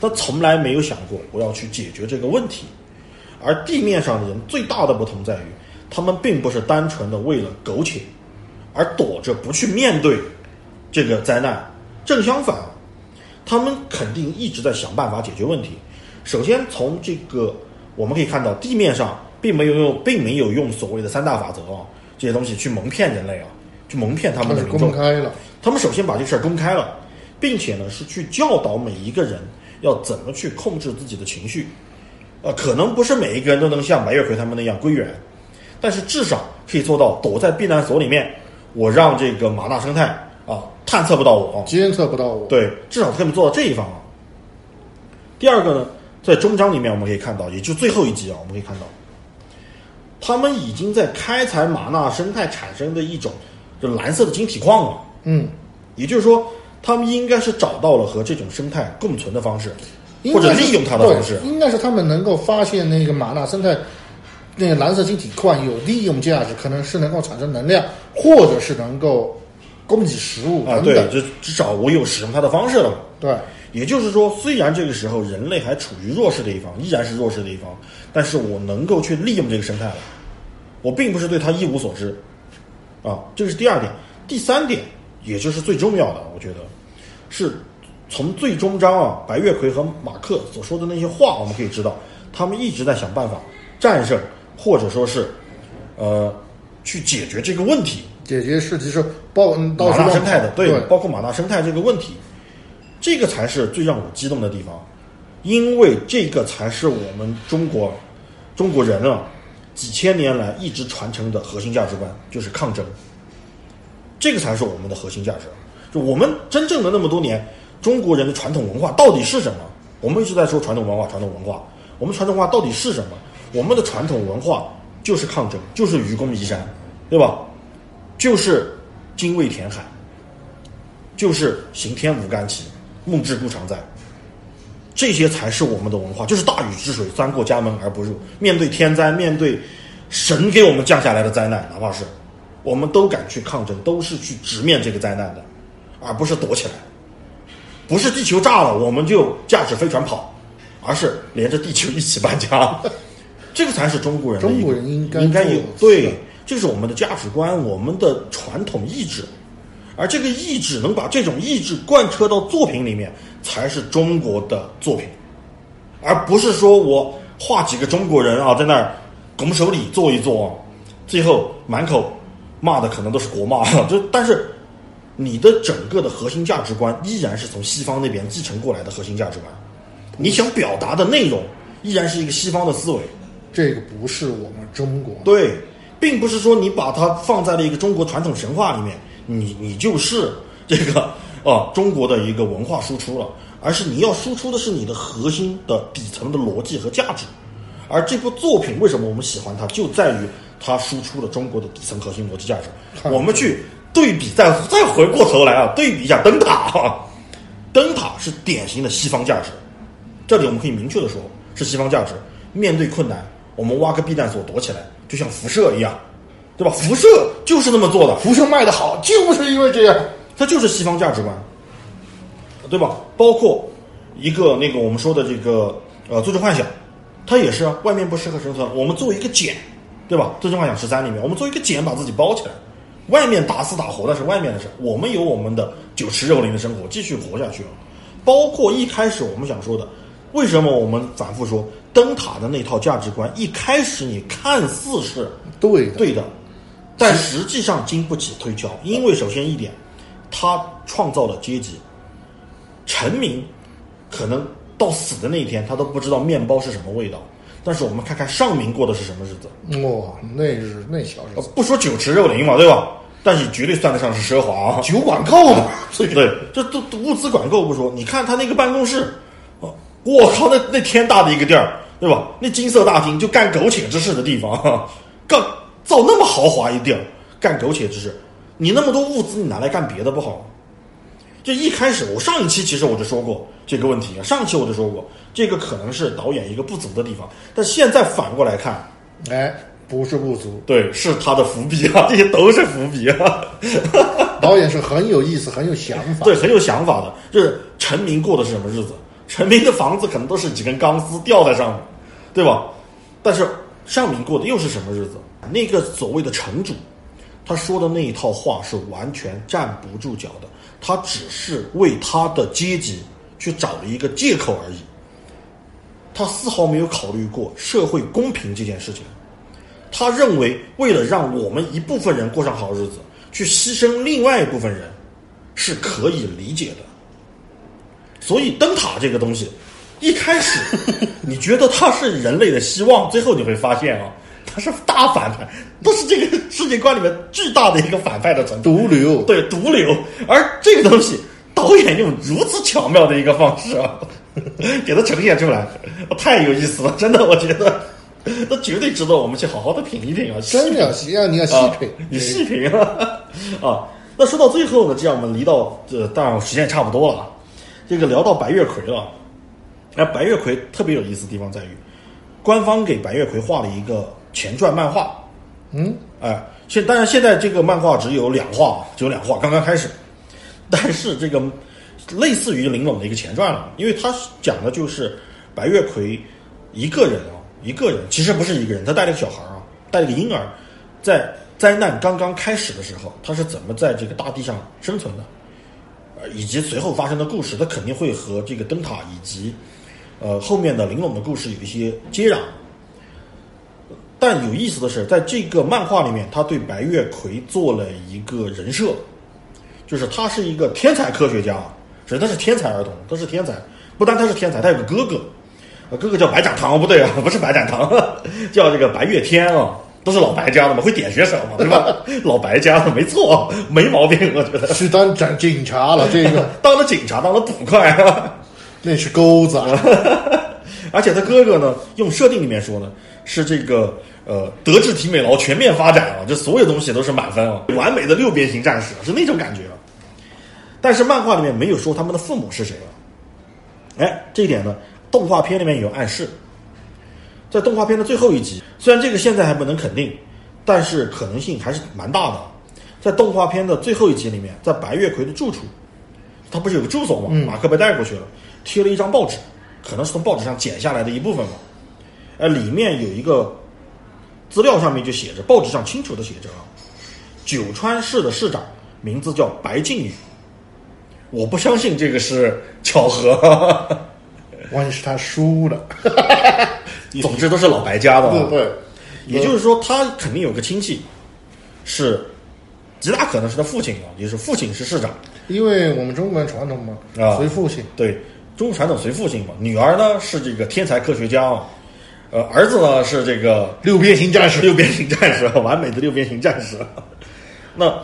Speaker 2: 他从来没有想过我要去解决这个问题，而地面上的人最大的不同在于，他们并不是单纯的为了苟且，而躲着不去面对这个灾难。正相反，他们肯定一直在想办法解决问题。首先，从这个我们可以看到，地面上并没有用，并没有用所谓的三大法则啊这些东西去蒙骗人类啊，去蒙骗他们的民众
Speaker 1: 公。开了，
Speaker 2: 他们首先把这事儿公开了，并且呢是去教导每一个人要怎么去控制自己的情绪。呃，可能不是每一个人都能像白月葵他们那样归元，但是至少可以做到躲在避难所里面，我让这个马大生态啊探测不到我。
Speaker 1: 监测不到我。
Speaker 2: 对，至少他们做到这一方啊。第二个呢，在终章里面我们可以看到，也就最后一集啊，我们可以看到，他们已经在开采马纳生态产生的一种就蓝色的晶体矿了。
Speaker 1: 嗯，
Speaker 2: 也就是说，他们应该是找到了和这种生态共存的方式，或者利用它的方式。
Speaker 1: 应该是他们能够发现那个马纳生态那个蓝色晶体矿有利用价值，可能是能够产生能量，或者是能够供给食物
Speaker 2: 啊，对
Speaker 1: 等等。，
Speaker 2: 这至少我有使用它的方式了嘛。
Speaker 1: 对，
Speaker 2: 也就是说，虽然这个时候人类还处于弱势的一方，依然是弱势的一方，但是我能够去利用这个生态了，我并不是对它一无所知，啊，这是第二点。第三点，也就是最重要的，我觉得是从最终章啊，白月葵和马克所说的那些话，我们可以知道，他们一直在想办法战胜，或者说是呃去解决这个问题。
Speaker 1: 解决是其实包嗯到
Speaker 2: 马
Speaker 1: 处乱
Speaker 2: 纳生态的，
Speaker 1: 跑
Speaker 2: 对，包括马纳生态这个问题，这个才是最让我激动的地方，因为这个才是我们中国中国人啊几千年来一直传承的核心价值观，就是抗争。这个才是我们的核心价值。就我们真正的那么多年，中国人的传统文化到底是什么？我们一直在说传统文化，传统文化。我们传统文化到底是什么？我们的传统文化就是抗争，就是愚公移山，对吧？就是精卫填海，就是行天无干旗，梦之故常在。这些才是我们的文化，就是大禹治水，三过家门而不入。面对天灾，面对神给我们降下来的灾难，哪怕是我们都敢去抗争，都是去直面这个灾难的，而不是躲起来。不是地球炸了我们就驾驶飞船跑，而是连着地球一起搬家。这个才是中国人的
Speaker 1: 中国人应该
Speaker 2: 应该有对
Speaker 1: 事，
Speaker 2: 这是我们的价值观，我们的传统意志。而这个意志能把这种意志贯彻到作品里面，才是中国的作品，而不是说我画几个中国人啊在那儿拱手礼做一做，最后满口骂的可能都是国骂，就但是你的整个的核心价值观依然是从西方那边继承过来的核心价值观，你想表达的内容依然是一个西方的思维，
Speaker 1: 这个不是我们中国。
Speaker 2: 对，并不是说你把它放在了一个中国传统神话里面，你你就是这个啊中国的一个文化输出了，而是你要输出的是你的核心的底层的逻辑和价值。而这部作品为什么我们喜欢它，就在于它输出了中国的底层核心逻辑价值。我们去对比，再再回过头来啊，对比一下灯塔啊，灯塔是典型的西方价值。这里我们可以明确的说，是西方价值。面对困难，我们挖个避难所躲起来，就像辐射一样，对吧？辐射就是那么做的，
Speaker 1: 辐射卖的好，就是因为这样。
Speaker 2: 它就是西方价值观，对吧？包括一个那个我们说的这个呃《最终幻想》，它也是啊，外面不适合生存，我们做一个茧，对吧？《最终幻想十三》里面，我们做一个茧把自己包起来，外面打死打活那是外面的事，我们有我们的酒池肉林的生活，继续活下去啊。包括一开始我们想说的，为什么我们反复说灯塔的那套价值观，一开始你看似是
Speaker 1: 对的，
Speaker 2: 对的，但实际上经不起推敲，因为首先一点，他创造了阶级，臣民可能到死的那一天，他都不知道面包是什么味道。但是我们看看上民过的是什么日子，
Speaker 1: 哇，那日那小日
Speaker 2: 呃
Speaker 1: 子，
Speaker 2: 不说酒池肉林嘛，对吧？但是绝对算得上是奢华啊。
Speaker 1: 酒管够嘛，(laughs) 所以
Speaker 2: 对，这都都物资管够不说，你看他那个办公室，哦，我靠，那那天大的一个地儿，对吧？那金色大厅就干苟且之事的地方，哈 (laughs) 干造那么豪华一地儿，干苟且之事，你那么多物资，你拿来干别的不好吗？就一开始，我上一期其实我就说过这个问题啊，上一期我就说过，这个可能是导演一个不足的地方，但现在反过来看，
Speaker 1: 哎，不是不足，
Speaker 2: 对，是他的伏笔啊，(laughs) 这些都是伏笔啊。(laughs)
Speaker 1: 导演是很有意思，很有想法。
Speaker 2: 对，很有想法的。就是陈明过的是什么日子？陈明的房子可能都是几根钢丝吊在上面，对吧？但是尚明过的又是什么日子？那个所谓的城主，他说的那一套话是完全站不住脚的，他只是为他的阶级去找了一个借口而已。他丝毫没有考虑过社会公平这件事情。他认为，为了让我们一部分人过上好日子，去牺牲另外一部分人，是可以理解的。所以，灯塔这个东西，一开始 (laughs) 你觉得它是人类的希望，最后你会发现啊，它是大反派，都是这个世界观里面巨大的一个反派的存在。
Speaker 1: 毒瘤，
Speaker 2: 对毒瘤，而这个东西导演用如此巧妙的一个方式啊，(laughs) 给它呈现出来，太有意思了，真的，我觉得那绝对值得我们去好好的品一品啊，
Speaker 1: 真的要细，要你要细品，
Speaker 2: 你细品啊啊。那说到最后呢，这样我们离到呃，当然时间也差不多了啊，这个聊到白月葵了，那，白月葵特别有意思的地方在于，官方给白月葵画了一个前传漫画，
Speaker 1: 嗯，
Speaker 2: 哎，现当然现在这个漫画只有两话，只有两话，刚刚开始，但是这个类似于玲珑的一个前传了，因为它讲的就是白月葵一个人啊，一个人其实不是一个人，他带了个小孩啊，带了个婴儿，在灾难刚刚开始的时候，他是怎么在这个大地上生存的，呃，以及随后发生的故事，他肯定会和这个灯塔以及呃后面的玲珑的故事有一些接壤。但有意思的是，在这个漫画里面，他对白月葵做了一个人设，就是他是一个天才科学家，首先他是天才儿童，他是天才，不单他是天才，他有个哥哥，呃哥哥叫白展堂，不对啊，(laughs) 不是白展堂，叫这个白月天啊，都是老白家的嘛，会点穴手嘛，对吧？(laughs) 老白家的，没错，没毛病，我觉得。
Speaker 1: 是当警警察了，这个 (laughs)
Speaker 2: 当了警察，当了捕快、啊，
Speaker 1: 那是钩子，啊，
Speaker 2: 而且他哥哥呢，用设定里面说呢，是这个呃德智体美劳全面发展啊，这所有东西都是满分啊，完美的六边形战士是那种感觉啊。但是漫画里面没有说他们的父母是谁了，哎，这一点呢，动画片里面有暗示。在动画片的最后一集，虽然这个现在还不能肯定，但是可能性还是蛮大的。在动画片的最后一集里面，在白月葵的住处，他不是有个住所吗？马克被带过去了，贴了一张报纸，可能是从报纸上剪下来的一部分吧。呃，里面有一个资料上面就写着，报纸上清楚的写着啊，九川市的市长名字叫白靖宇。我不相信这个是巧合，(laughs)
Speaker 1: 万一是他输了，(laughs)
Speaker 2: 总之都是老白家的、啊。
Speaker 1: 对对，
Speaker 2: 也就是说，他肯定有个亲戚，是极大可能是他父亲啊，也就是父亲是市长。
Speaker 1: 因为我们中国人传统嘛，
Speaker 2: 啊
Speaker 1: 随父亲，
Speaker 2: 对，中国传统随父亲嘛。女儿呢是这个天才科学家啊，呃，儿子呢是这个
Speaker 1: 六边形战士，
Speaker 2: 六边形战士，完美的六边形战士。(laughs) 那，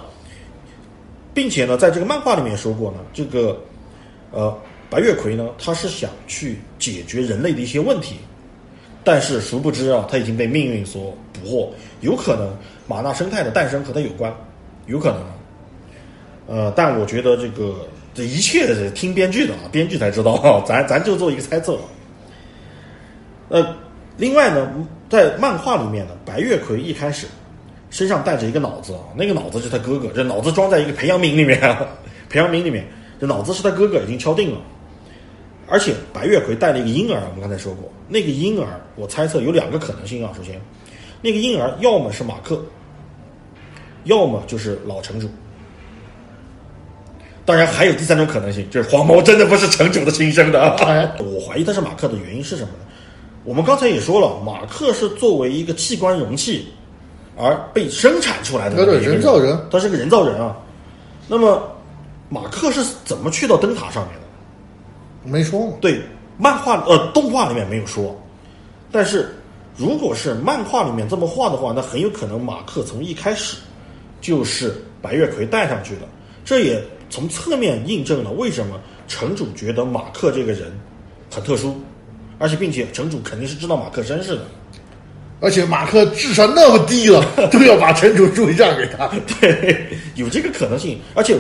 Speaker 2: 并且呢，在这个漫画里面说过呢，这个呃白月葵呢，他是想去解决人类的一些问题，但是殊不知啊，他已经被命运所捕获，有可能马纳生态的诞生和他有关，有可能。呃，但我觉得这个这一切是听编剧的啊，编剧才知道啊，咱咱就做一个猜测。呃，另外呢，在漫画里面呢，白月葵一开始身上带着一个脑子啊，那个脑子是他哥哥，这脑子装在一个培养皿里面，培养皿里面，这脑子是他哥哥已经敲定了。而且白月葵带了一个婴儿，我们刚才说过，那个婴儿我猜测有两个可能性啊。首先，那个婴儿要么是马克，要么就是老城主。当然还有第三种可能性，就是黄毛真的不是城主的亲生的。
Speaker 1: 哎
Speaker 2: 我怀疑他是马克的原因是什么呢？我们刚才也说了，马克是作为一个器官容器而被生产出来的
Speaker 1: 对对人造人，
Speaker 2: 他是个人造人啊。那么马克是怎么去到灯塔上面的？
Speaker 1: 没说嘛，
Speaker 2: 对，漫画呃动画里面没有说，但是如果是漫画里面这么画的话，那很有可能马克从一开始就是白月葵带上去的。这也从侧面印证了为什么城主觉得马克这个人很特殊，而且并且城主肯定是知道马克身世的。
Speaker 1: 而且马克智商那么低了，(laughs) 都要把城主注意让给他。
Speaker 2: 对，有这个可能性。而且，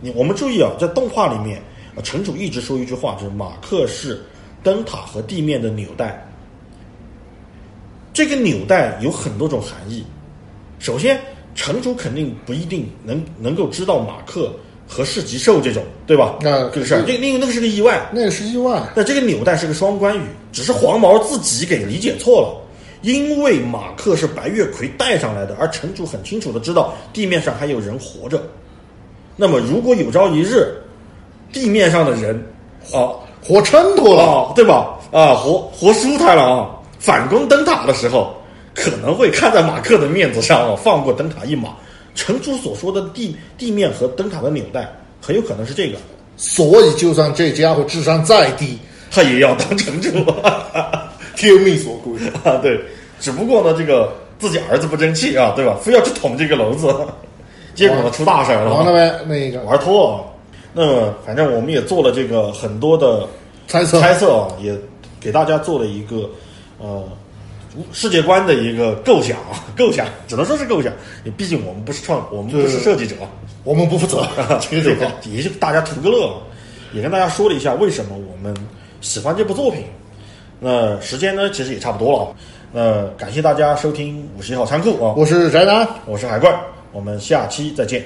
Speaker 2: 你我们注意啊，在动画里面，呃城主一直说一句话，就是马克是灯塔和地面的纽带。这个纽带有很多种含义。首先，城主肯定不一定能能够知道马克和市吉兽这种，对吧？
Speaker 1: 那
Speaker 2: 这个事儿，这因为那个是个意外。
Speaker 1: 那个是意外，
Speaker 2: 那这个纽带是个双关语，只是黄毛自己给理解错了。因为马克是白月葵带上来的，而城主很清楚的知道地面上还有人活着。那么，如果有朝一日地面上的人啊
Speaker 1: 活撑脱了。
Speaker 2: 啊，对吧？啊，活活舒坦了啊，反攻灯塔的时候，可能会看在马克的面子上啊，放过灯塔一马。城主所说的地地面和灯塔的纽带，很有可能是这个，
Speaker 1: 所以，就算这家伙智商再低，
Speaker 2: 他也要当城主。(laughs)
Speaker 1: 天命所归。
Speaker 2: 啊，对，只不过呢，这个自己儿子不争气啊，对吧？非要去捅这个娄子，结果呢出大事了，
Speaker 1: 完了呗，那个
Speaker 2: 玩脱了。那么，反正我们也做了这个很多的
Speaker 1: 猜测，
Speaker 2: 猜测啊，也给大家做了一个呃世界观的一个构想啊，(laughs) 构想只能说是构想，毕竟我们不是创，我们不是设计者，
Speaker 1: 我们不负责。(laughs) 这个
Speaker 2: 对
Speaker 1: 是吧？
Speaker 2: 也就大家图个乐啊，也跟大家说了一下为什么我们喜欢这部作品。那时间呢，其实也差不多了啊。那感谢大家收听五十一号仓库啊，
Speaker 1: 我是宅男。
Speaker 2: 我是海怪，我们下期再见。